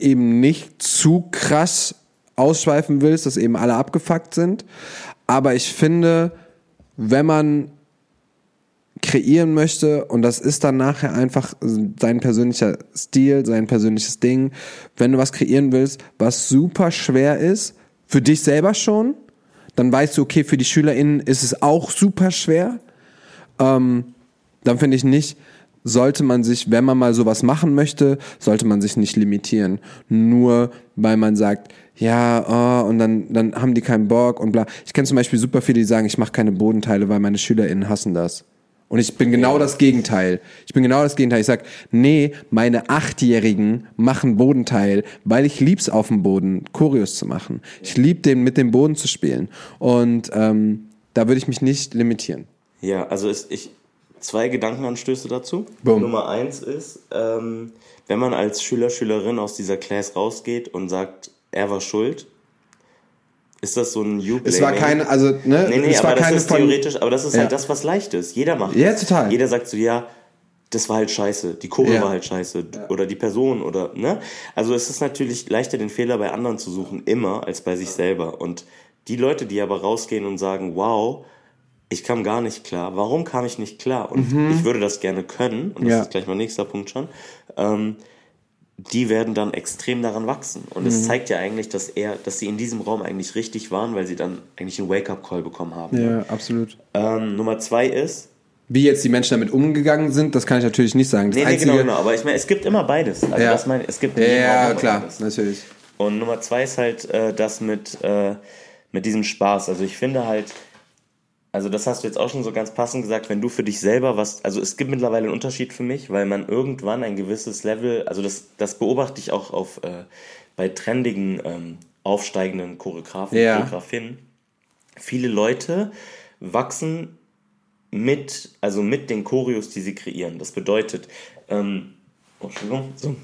eben nicht zu krass ausschweifen willst, dass eben alle abgefuckt sind. Aber ich finde, wenn man kreieren möchte und das ist dann nachher einfach sein persönlicher Stil, sein persönliches Ding. Wenn du was kreieren willst, was super schwer ist, für dich selber schon, dann weißt du, okay, für die SchülerInnen ist es auch super schwer. Ähm, dann finde ich nicht, sollte man sich, wenn man mal sowas machen möchte, sollte man sich nicht limitieren. Nur weil man sagt, ja, oh, und dann, dann haben die keinen Bock und bla. Ich kenne zum Beispiel super viele, die sagen, ich mache keine Bodenteile, weil meine SchülerInnen hassen das. Und ich bin genau das Gegenteil. Ich bin genau das Gegenteil. Ich sag, nee, meine Achtjährigen machen Bodenteil, weil ich lieb's auf dem Boden, Choreos zu machen. Ich lieb den mit dem Boden zu spielen. Und ähm, da würde ich mich nicht limitieren. Ja, also ist, ich zwei Gedankenanstöße dazu. Boom. Nummer eins ist, ähm, wenn man als Schüler, Schülerin aus dieser Class rausgeht und sagt, er war schuld, ist das so ein you Es war keine, also, ne, Nee, nee, es war aber das keine ist theoretisch, aber das ist Ja. halt das, was leicht ist. Jeder macht Ja, das. total. Jeder sagt so, ja, das war halt scheiße, die Choreo Ja. war halt scheiße oder die Person oder, ne? Also es ist natürlich leichter, den Fehler bei anderen zu suchen, immer, als bei sich selber. Und die Leute, die aber rausgehen und sagen, wow, ich kam gar nicht klar, warum kam ich nicht klar? Und ich würde das gerne können, und das Mhm. Ja. ist gleich mein nächster Punkt schon, ähm, die werden dann extrem daran wachsen. Und es zeigt ja eigentlich, dass er, dass sie in diesem Raum eigentlich richtig waren, weil sie dann eigentlich einen Wake-up-Call bekommen haben. Ja, absolut. Ähm, Nummer zwei ist, Wie jetzt die Menschen damit umgegangen sind, das kann ich natürlich nicht sagen. Das nee, nee, Einzige, genau, genau, aber ich meine, es gibt immer beides. Also Ja. das meine, es gibt Ja, ja klar, beides. natürlich. Und Nummer zwei ist halt äh, das mit, äh, mit diesem Spaß. Also ich finde halt, also das hast du jetzt auch schon so ganz passend gesagt, wenn du für dich selber was, also es gibt mittlerweile einen Unterschied für mich, weil man irgendwann ein gewisses Level, also das, das beobachte ich auch auf, äh, bei trendigen, ähm, aufsteigenden Choreografen, Ja. Choreografinnen. Viele Leute wachsen mit, also mit den Choreos, die sie kreieren. Das bedeutet, ähm, oh, Entschuldigung, so.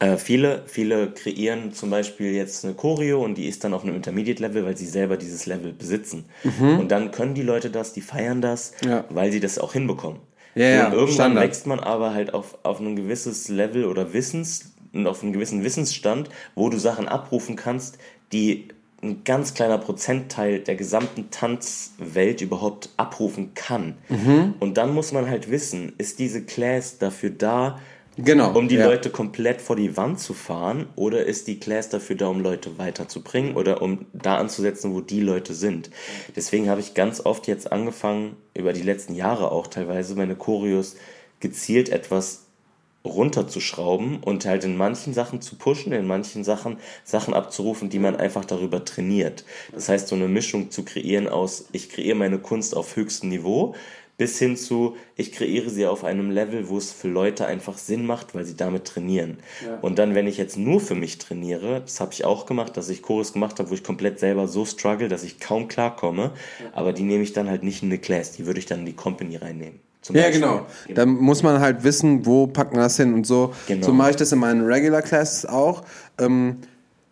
Äh, viele, viele kreieren zum Beispiel jetzt eine Choreo und die ist dann auf einem Intermediate-Level, weil sie selber dieses Level besitzen. Und dann können die Leute das, die feiern das, Mhm. Ja. weil sie das auch hinbekommen. Ja, ja, und irgendwann Standard. wächst man aber halt auf, auf ein gewisses Level oder Wissens und auf einen gewissen Wissensstand, wo du Sachen abrufen kannst, die ein ganz kleiner Prozentteil der gesamten Tanzwelt überhaupt abrufen kann. Mhm. Und dann muss man halt wissen, ist diese Class dafür da, Genau, um die ja. Leute komplett vor die Wand zu fahren oder ist die Class dafür da, um Leute weiterzubringen oder um da anzusetzen, wo die Leute sind? Deswegen habe ich ganz oft jetzt angefangen, über die letzten Jahre auch teilweise meine Choreos gezielt etwas runterzuschrauben und halt in manchen Sachen zu pushen, in manchen Sachen Sachen abzurufen, die man einfach darüber trainiert. Das heißt, so eine Mischung zu kreieren aus, ich kreiere meine Kunst auf höchstem Niveau, bis hin zu, ich kreiere sie auf einem Level, wo es für Leute einfach Sinn macht, weil sie damit trainieren. Und dann, wenn ich jetzt nur für mich trainiere, das habe ich auch gemacht, dass ich Chorus gemacht habe, wo ich komplett selber so struggle, dass ich kaum klarkomme, aber die nehme ich dann halt nicht in eine Class, die würde ich dann in die Company reinnehmen. Ja, Beispiel. genau. Da muss man halt wissen, wo packt man das hin und so. Genau. So mache ich das in meinen Regular Classes auch. Ähm,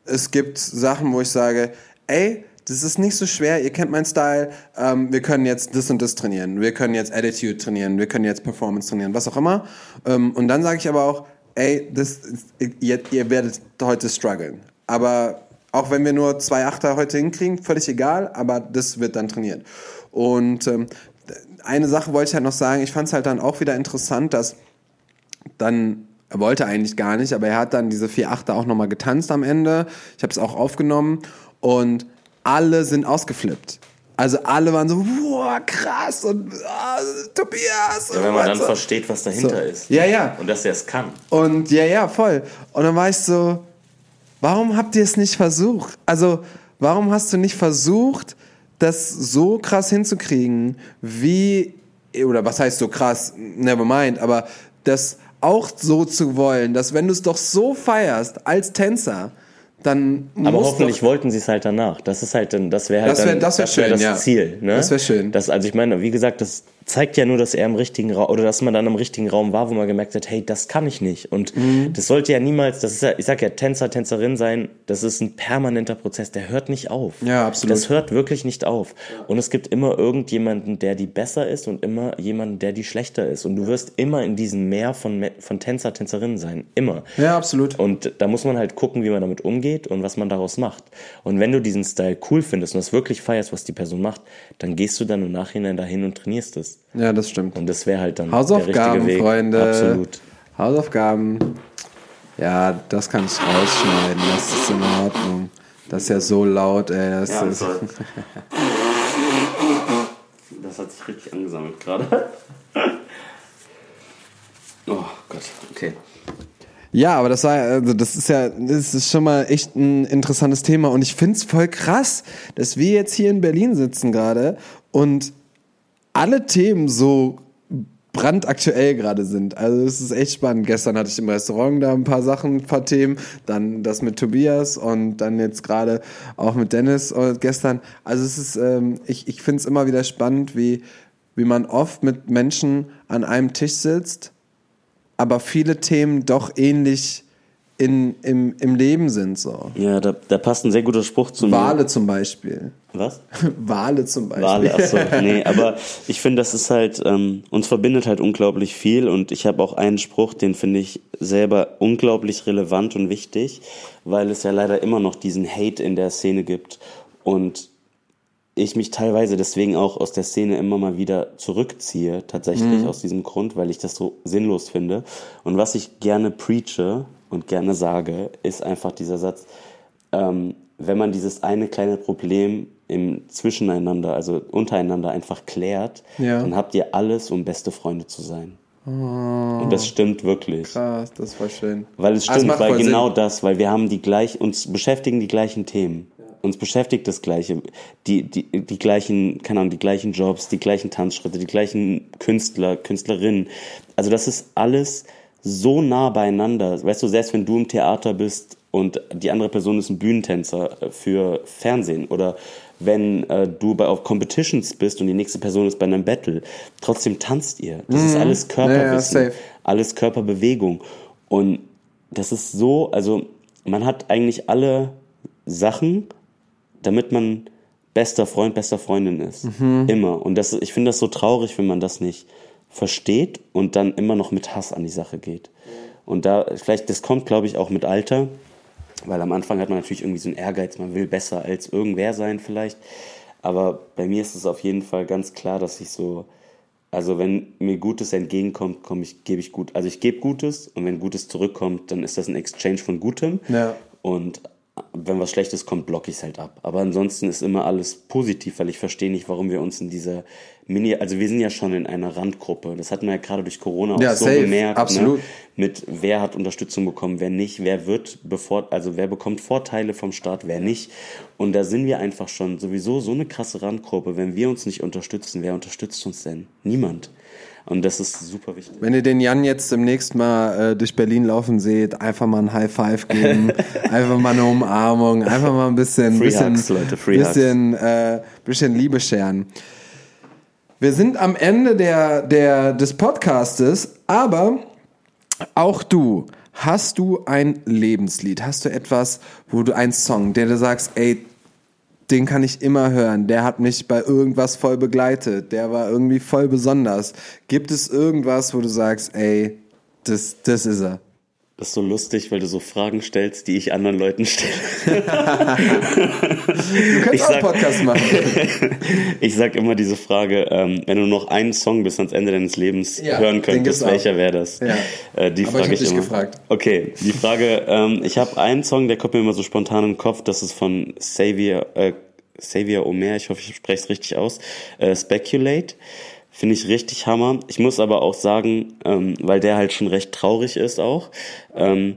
es gibt Sachen, wo ich sage, ey, das ist nicht so schwer, ihr kennt meinen Style, ähm, wir können jetzt das und das trainieren, wir können jetzt Attitude trainieren, wir können jetzt Performance trainieren, was auch immer. Ähm, und dann sage ich aber auch, ey, das ihr, ihr werdet heute strugglen. Aber auch wenn wir nur zwei Achter heute hinkriegen, völlig egal, aber das wird dann trainiert. Und ähm, eine Sache wollte ich halt noch sagen, ich fand es halt dann auch wieder interessant, dass dann, er wollte eigentlich gar nicht, aber er hat dann diese vier Achter auch nochmal getanzt am Ende. Ich habe es auch aufgenommen und alle sind ausgeflippt. Also alle waren so, wow, krass und ah, Tobias. Ja, wenn man dann so. versteht, was dahinter So. ist. Ja, ja. Und dass er es kann. Und ja, ja, voll. Und dann war ich so, warum habt ihr es nicht versucht? Also, warum hast du nicht versucht, das so krass hinzukriegen, wie, oder was heißt so krass, never mind, aber das auch so zu wollen, dass wenn du es doch so feierst als Tänzer, dann Aber hoffentlich wollten sie es halt danach. Das ist halt dann, das wäre halt Das wär- dann, das wär wär schön, das ja. Ziel. Ne? Das wär schön. Das, also ich meine, wie gesagt, das zeigt ja nur, dass er im richtigen Raum oder dass man dann im richtigen Raum war, wo man gemerkt hat, hey, das kann ich nicht. Und Mhm. das sollte ja niemals, das ist ja, ich sag ja, Tänzer, Tänzerin sein, das ist ein permanenter Prozess, der hört nicht auf. Ja, absolut. Das hört wirklich nicht auf. Und es gibt immer irgendjemanden, der die besser ist und immer jemanden, der die schlechter ist. Und du wirst immer in diesem Meer von, von Tänzer, Tänzerinnen sein. Immer. Ja, absolut. Und da muss man halt gucken, wie man damit umgeht und was man daraus macht. Und wenn du diesen Style cool findest und das wirklich feierst, was die Person macht, dann gehst du dann im Nachhinein dahin und trainierst es. Ja, das stimmt. Und das wäre halt dann Hausaufgaben, der richtige Weg. Freunde. Absolut. Hausaufgaben. Ja, das kann ich rausschneiden. Das ist in Ordnung. Das ist ja so laut, ey. Das ist, Das hat sich richtig angesammelt gerade. Oh Gott, okay. Ja, aber das war, also das ist ja, das ist schon mal echt ein interessantes Thema und ich find's voll krass, dass wir jetzt hier in Berlin sitzen gerade und alle Themen so brandaktuell gerade sind. Also es ist echt spannend. Gestern hatte ich im Restaurant da ein paar Sachen, ein paar Themen, dann das mit Tobias und dann jetzt gerade auch mit Dennis äh, gestern. Also es ist, ähm, ich, ich finde es immer wieder spannend, wie, wie man oft mit Menschen an einem Tisch sitzt aber viele Themen doch ähnlich in, im, im Leben sind. So. Ja, da, da passt ein sehr guter Spruch zu mir. Wale zum Beispiel. Was? Wale zum Beispiel. Wale, achso, nee, aber ich finde, das ist halt, ähm, uns verbindet halt unglaublich viel und ich habe auch einen Spruch, den finde ich selber unglaublich relevant und wichtig, weil es ja leider immer noch diesen Hate in der Szene gibt und ich mich teilweise deswegen auch aus der Szene immer mal wieder zurückziehe, tatsächlich aus diesem Grund, weil ich das so sinnlos finde. Und was ich gerne preache und gerne sage, ist einfach dieser Satz, ähm, wenn man dieses eine kleine Problem im Zwischeneinander, also untereinander einfach klärt, Ja. dann habt ihr alles, um beste Freunde zu sein. Und das stimmt wirklich. Krass, das war schön. Weil es Ah, stimmt, macht weil genau Sinn. das, weil wir haben die gleich, uns beschäftigen die gleichen Themen. Uns beschäftigt das Gleiche. Die, die, die gleichen, keine Ahnung, die gleichen Jobs, die gleichen Tanzschritte, die gleichen Künstler, Künstlerinnen. Also das ist alles so nah beieinander. Weißt du, selbst wenn du im Theater bist und die andere Person ist ein Bühnentänzer äh, für Fernsehen oder wenn äh, du bei auf Competitions bist und die nächste Person ist bei einem Battle, trotzdem tanzt ihr. Das ist alles Mhm. Ja, Körperwissen safe. alles Körperbewegung. Und das ist so, also man hat eigentlich alle Sachen, damit man bester Freund, bester Freundin ist. Mhm. Immer. Und das, ich finde das so traurig, wenn man das nicht versteht und dann immer noch mit Hass an die Sache geht. Und da, vielleicht, das kommt, glaube ich, auch mit Alter, weil am Anfang hat man natürlich irgendwie so einen Ehrgeiz, man will besser als irgendwer sein vielleicht. Aber bei mir ist es auf jeden Fall ganz klar, dass ich so, also wenn mir Gutes entgegenkommt, komm ich, gebe ich gut. Also ich gebe Gutes und wenn Gutes zurückkommt, dann ist das ein Exchange von Gutem. Ja. Und wenn was Schlechtes kommt, blocke ich es halt ab. Aber ansonsten ist immer alles positiv, weil ich verstehe nicht, warum wir uns in dieser Mini, also wir sind ja schon in einer Randgruppe. Das hatten wir ja gerade durch Corona auch Ja, so safe, gemerkt. absolut. Ne? Mit wer hat Unterstützung bekommen, wer nicht, wer wird bevor, also wer bekommt Vorteile vom Staat, wer nicht. Und da sind wir einfach schon sowieso so eine krasse Randgruppe. Wenn wir uns nicht unterstützen, wer unterstützt uns denn? Niemand. Und das ist super wichtig. Wenn ihr den Jan jetzt demnächst mal äh, durch Berlin laufen seht, einfach mal ein High Five geben, einfach mal eine Umarmung, einfach mal ein bisschen, Free bisschen, Hugs, Leute, Free bisschen, äh, bisschen Liebe scheren. Wir sind am Ende der, der, des Podcastes, aber auch du, hast du ein Lebenslied? Hast du etwas, wo du einen Song, der du sagst, ey, den kann ich immer hören. Der hat mich bei irgendwas voll begleitet. Der war irgendwie voll besonders. Gibt es irgendwas, wo du sagst, ey, das, das ist er? Das ist so lustig, weil du so Fragen stellst, die ich anderen Leuten stelle. Du kannst Ich auch einen sag- Podcast machen. Ich sag immer diese Frage, ähm, wenn du noch einen Song bis ans Ende deines Lebens Ja, hören könntest, welcher wäre das? Ja. Äh, die Aber ich frage hab ich, dich immer. gefragt. Okay, die Frage, ähm, ich habe einen Song, der kommt mir immer so spontan im Kopf, das ist von Xavier, äh, Xavier Omer, ich hoffe, ich spreche es richtig aus, äh, Speculate. Finde ich richtig Hammer. Ich muss aber auch sagen, ähm, weil der halt schon recht traurig ist auch, ähm,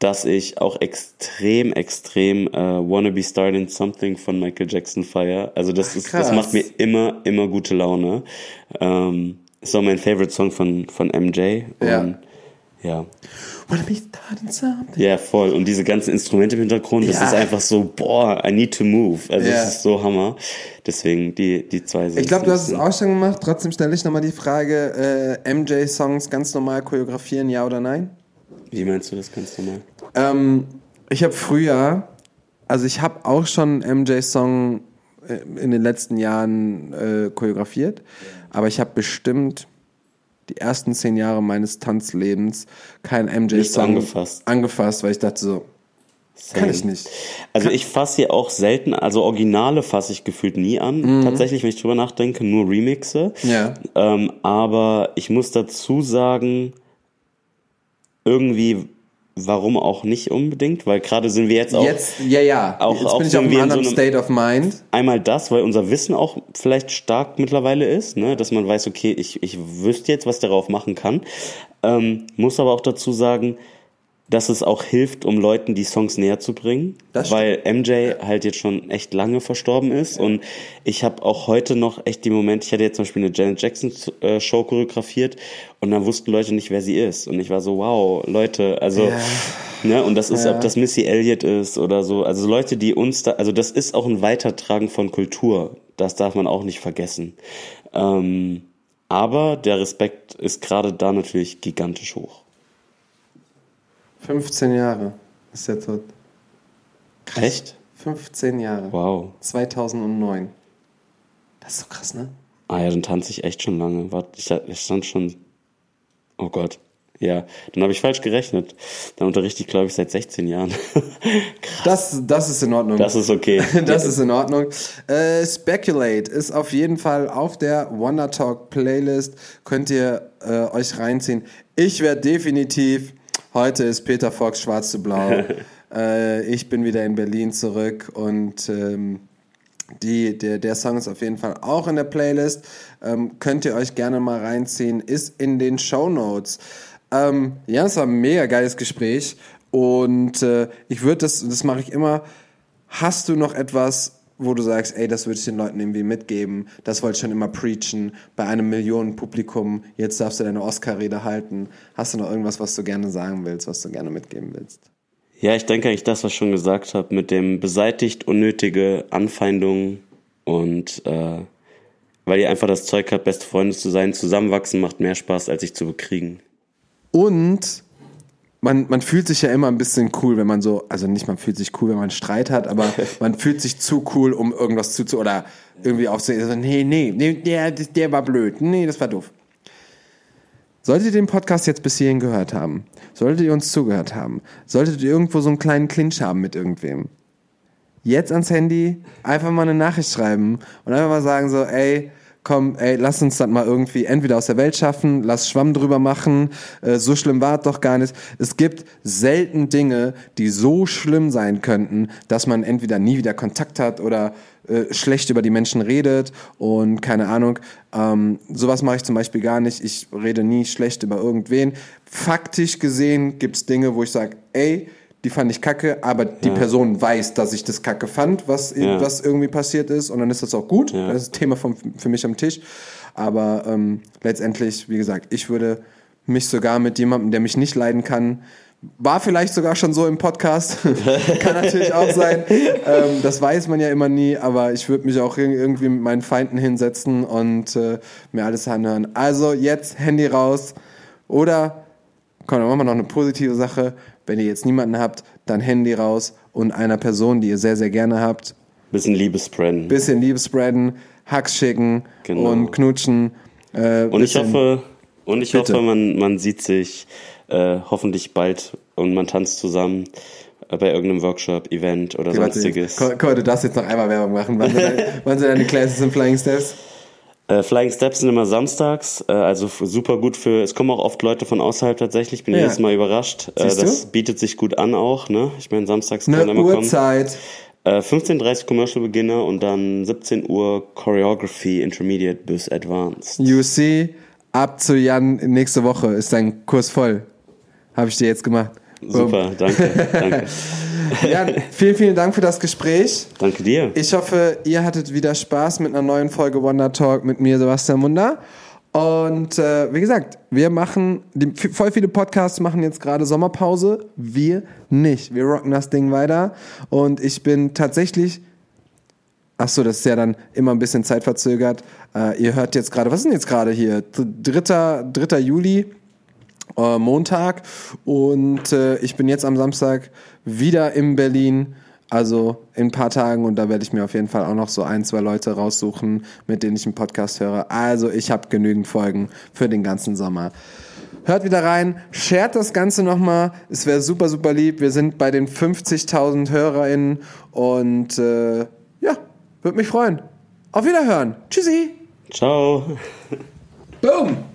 dass ich auch extrem, extrem äh, Wanna Be Starting Something von Michael Jackson feier. Also das ist, das macht mir immer, immer gute Laune. Ähm, ist auch mein Favorite Song von, von MJ. Ja. Und, ja. Wanna be starting something? Ja, voll. Und diese ganzen Instrumente im Hintergrund, das Ja. ist einfach so, boah, I need to move. Also Ja. es ist so Hammer. Deswegen die, die zwei sind. Ich glaube, du hast es auch schon gemacht. Trotzdem stelle ich nochmal die Frage, äh, MJ-Songs ganz normal choreografieren, ja oder nein? Wie meinst du das ganz normal? Ähm, ich habe früher, also ich habe auch schon einen MJ-Song äh, in den letzten Jahren äh, choreografiert, aber ich habe bestimmt die ersten zehn Jahre meines Tanzlebens keinen MJ-Song angefasst. angefasst, weil ich dachte so, kann Same. ich nicht. Also ich fasse hier auch selten, also Originale fasse ich gefühlt nie an. Tatsächlich, wenn ich drüber nachdenke, nur Remixe. Mhm. Ja. Ähm, aber ich muss dazu sagen, irgendwie, warum auch nicht unbedingt, weil gerade sind wir jetzt auch Jetzt, ja, ja. Auch- Jetzt auch bin ich auf einem in so anderen einem- State of Mind. einmal das, weil unser Wissen auch vielleicht stark mittlerweile ist, ne? dass man weiß, okay, ich, ich wüsste jetzt, was darauf machen kann. Ähm, muss aber auch dazu sagen, dass es auch hilft, um Leuten die Songs näher zu bringen, weil MJ halt jetzt schon echt lange verstorben ist und ich habe auch heute noch echt die Momente, ich hatte jetzt zum Beispiel eine Janet Jackson äh, Show choreografiert und dann wussten Leute nicht, wer sie ist und ich war so, wow, Leute, also Ja. Ne, und das ist, Ja. ob das Missy Elliott ist oder so. Also Leute, die uns da, also das ist auch ein Weitertragen von Kultur. Das darf man auch nicht vergessen. Ähm, aber der Respekt ist gerade da natürlich gigantisch hoch. 15 Jahre ist er tot. Echt? 15 Jahre. Wow. 2009. Das ist so krass, ne? Ah ja, dann tanze ich echt schon lange. Warte, ich, ich stand schon. Oh Gott. Ja, dann habe ich falsch gerechnet. Dann unterrichte ich, glaube ich, seit 16 Jahren. Das, das ist in Ordnung. Das ist okay. Das ist in Ordnung. Äh, Speculate ist auf jeden Fall auf der Wonder Talk Playlist. Könnt ihr äh, euch reinziehen. Ich werde definitiv, heute ist Peter Fox schwarz zu blau. äh, ich bin wieder in Berlin zurück und ähm, die, der, der Song ist auf jeden Fall auch in der Playlist. Ähm, könnt ihr euch gerne mal reinziehen. Ist in den Show Notes. Ähm, ja, es war ein mega geiles Gespräch. Und äh, ich würde das, das mache ich immer. Hast du noch etwas, wo du sagst, ey, das würde ich den Leuten irgendwie mitgeben, das wollte ich schon immer preachen, bei einem Millionenpublikum, jetzt darfst du deine Oscar-Rede halten. Hast du noch irgendwas, was du gerne sagen willst, was du gerne mitgeben willst? Ja, ich denke eigentlich das, was ich schon gesagt habe, mit dem beseitigt unnötige Anfeindungen und äh, weil ihr einfach das Zeug habt, beste Freunde zu sein, zusammenwachsen macht mehr Spaß, als sich zu bekriegen. Und man, man fühlt sich ja immer ein bisschen cool, wenn man so, also nicht man fühlt sich cool, wenn man Streit hat, aber man fühlt sich zu cool, um irgendwas zu, oder irgendwie aufzusehen, so, nee, nee, nee, der, der war blöd, nee, das war doof. Solltet ihr den Podcast jetzt bis hierhin gehört haben, solltet ihr uns zugehört haben, solltet ihr irgendwo so einen kleinen Clinch haben mit irgendwem, jetzt ans Handy einfach mal eine Nachricht schreiben und einfach mal sagen so, ey, komm, ey, lass uns das mal irgendwie entweder aus der Welt schaffen, lass Schwamm drüber machen, äh, so schlimm war es doch gar nicht. Es gibt selten Dinge, die so schlimm sein könnten, dass man entweder nie wieder Kontakt hat oder äh, schlecht über die Menschen redet und keine Ahnung. Ähm, sowas mache ich zum Beispiel gar nicht. Ich rede nie schlecht über irgendwen. Faktisch gesehen gibt's Dinge, wo ich sage, ey, die fand ich kacke, aber die ja. Person weiß, dass ich das kacke fand, was, ja. was irgendwie passiert ist und dann ist das auch gut. Ja. Das ist Thema vom, für mich am Tisch. Aber ähm, letztendlich, wie gesagt, ich würde mich sogar mit jemandem, der mich nicht leiden kann, war vielleicht sogar schon so im Podcast, kann natürlich auch sein. Ähm, das weiß man ja immer nie, aber ich würde mich auch irgendwie mit meinen Feinden hinsetzen und äh, mir alles anhören. Also jetzt Handy raus oder komm, dann machen wir noch eine positive Sache. Wenn ihr jetzt niemanden habt, dann Handy raus und einer Person, die ihr sehr, sehr gerne habt. Bisschen Liebe spreaden. Bisschen Liebe spreaden, Hacks schicken genau. und knutschen. Äh, und ich hoffe, und ich hoffe, man, man sieht sich äh, hoffentlich bald und man tanzt zusammen äh, bei irgendeinem Workshop, Event oder okay, sonstiges. Komm, du darfst jetzt noch einmal Werbung machen. Wann sind, deine, wann sind deine Classes in Flying Steps? Äh, Flying Steps sind immer samstags, äh, also super gut für, es kommen auch oft Leute von außerhalb tatsächlich, bin ja. jedes Mal überrascht. Äh, das bietet sich gut an auch, ne? Ich meine, samstags kann immer Uhrzeit. kommen. Äh, 15.30 Commercial Beginner und dann 17 Uhr Choreography Intermediate bis Advanced. UC, ab zu Jan nächste Woche ist dein Kurs voll. Habe ich dir jetzt gemacht. Super, danke, danke. Jan, vielen, vielen Dank für das Gespräch. Danke dir. Ich hoffe, ihr hattet wieder Spaß mit einer neuen Folge Wonder Talk mit mir, Sebastian Wunder. Und äh, wie gesagt, wir machen, die, voll viele Podcasts machen jetzt gerade Sommerpause. Wir nicht. Wir rocken das Ding weiter. Und ich bin tatsächlich, ach so, das ist ja dann immer ein bisschen zeitverzögert. Äh, ihr hört jetzt gerade, was ist denn jetzt gerade hier? 3. 3. Juli äh, Montag und äh, ich bin jetzt am Samstag wieder in Berlin. Also in ein paar Tagen und da werde ich mir auf jeden Fall auch noch so ein, zwei Leute raussuchen, mit denen ich einen Podcast höre. Also ich habe genügend Folgen für den ganzen Sommer. Hört wieder rein, shared das Ganze nochmal. Es wäre super, super lieb. Wir sind bei den 50.000 HörerInnen und äh, ja, würde mich freuen. Auf Wiederhören. Tschüssi. Ciao. Boom.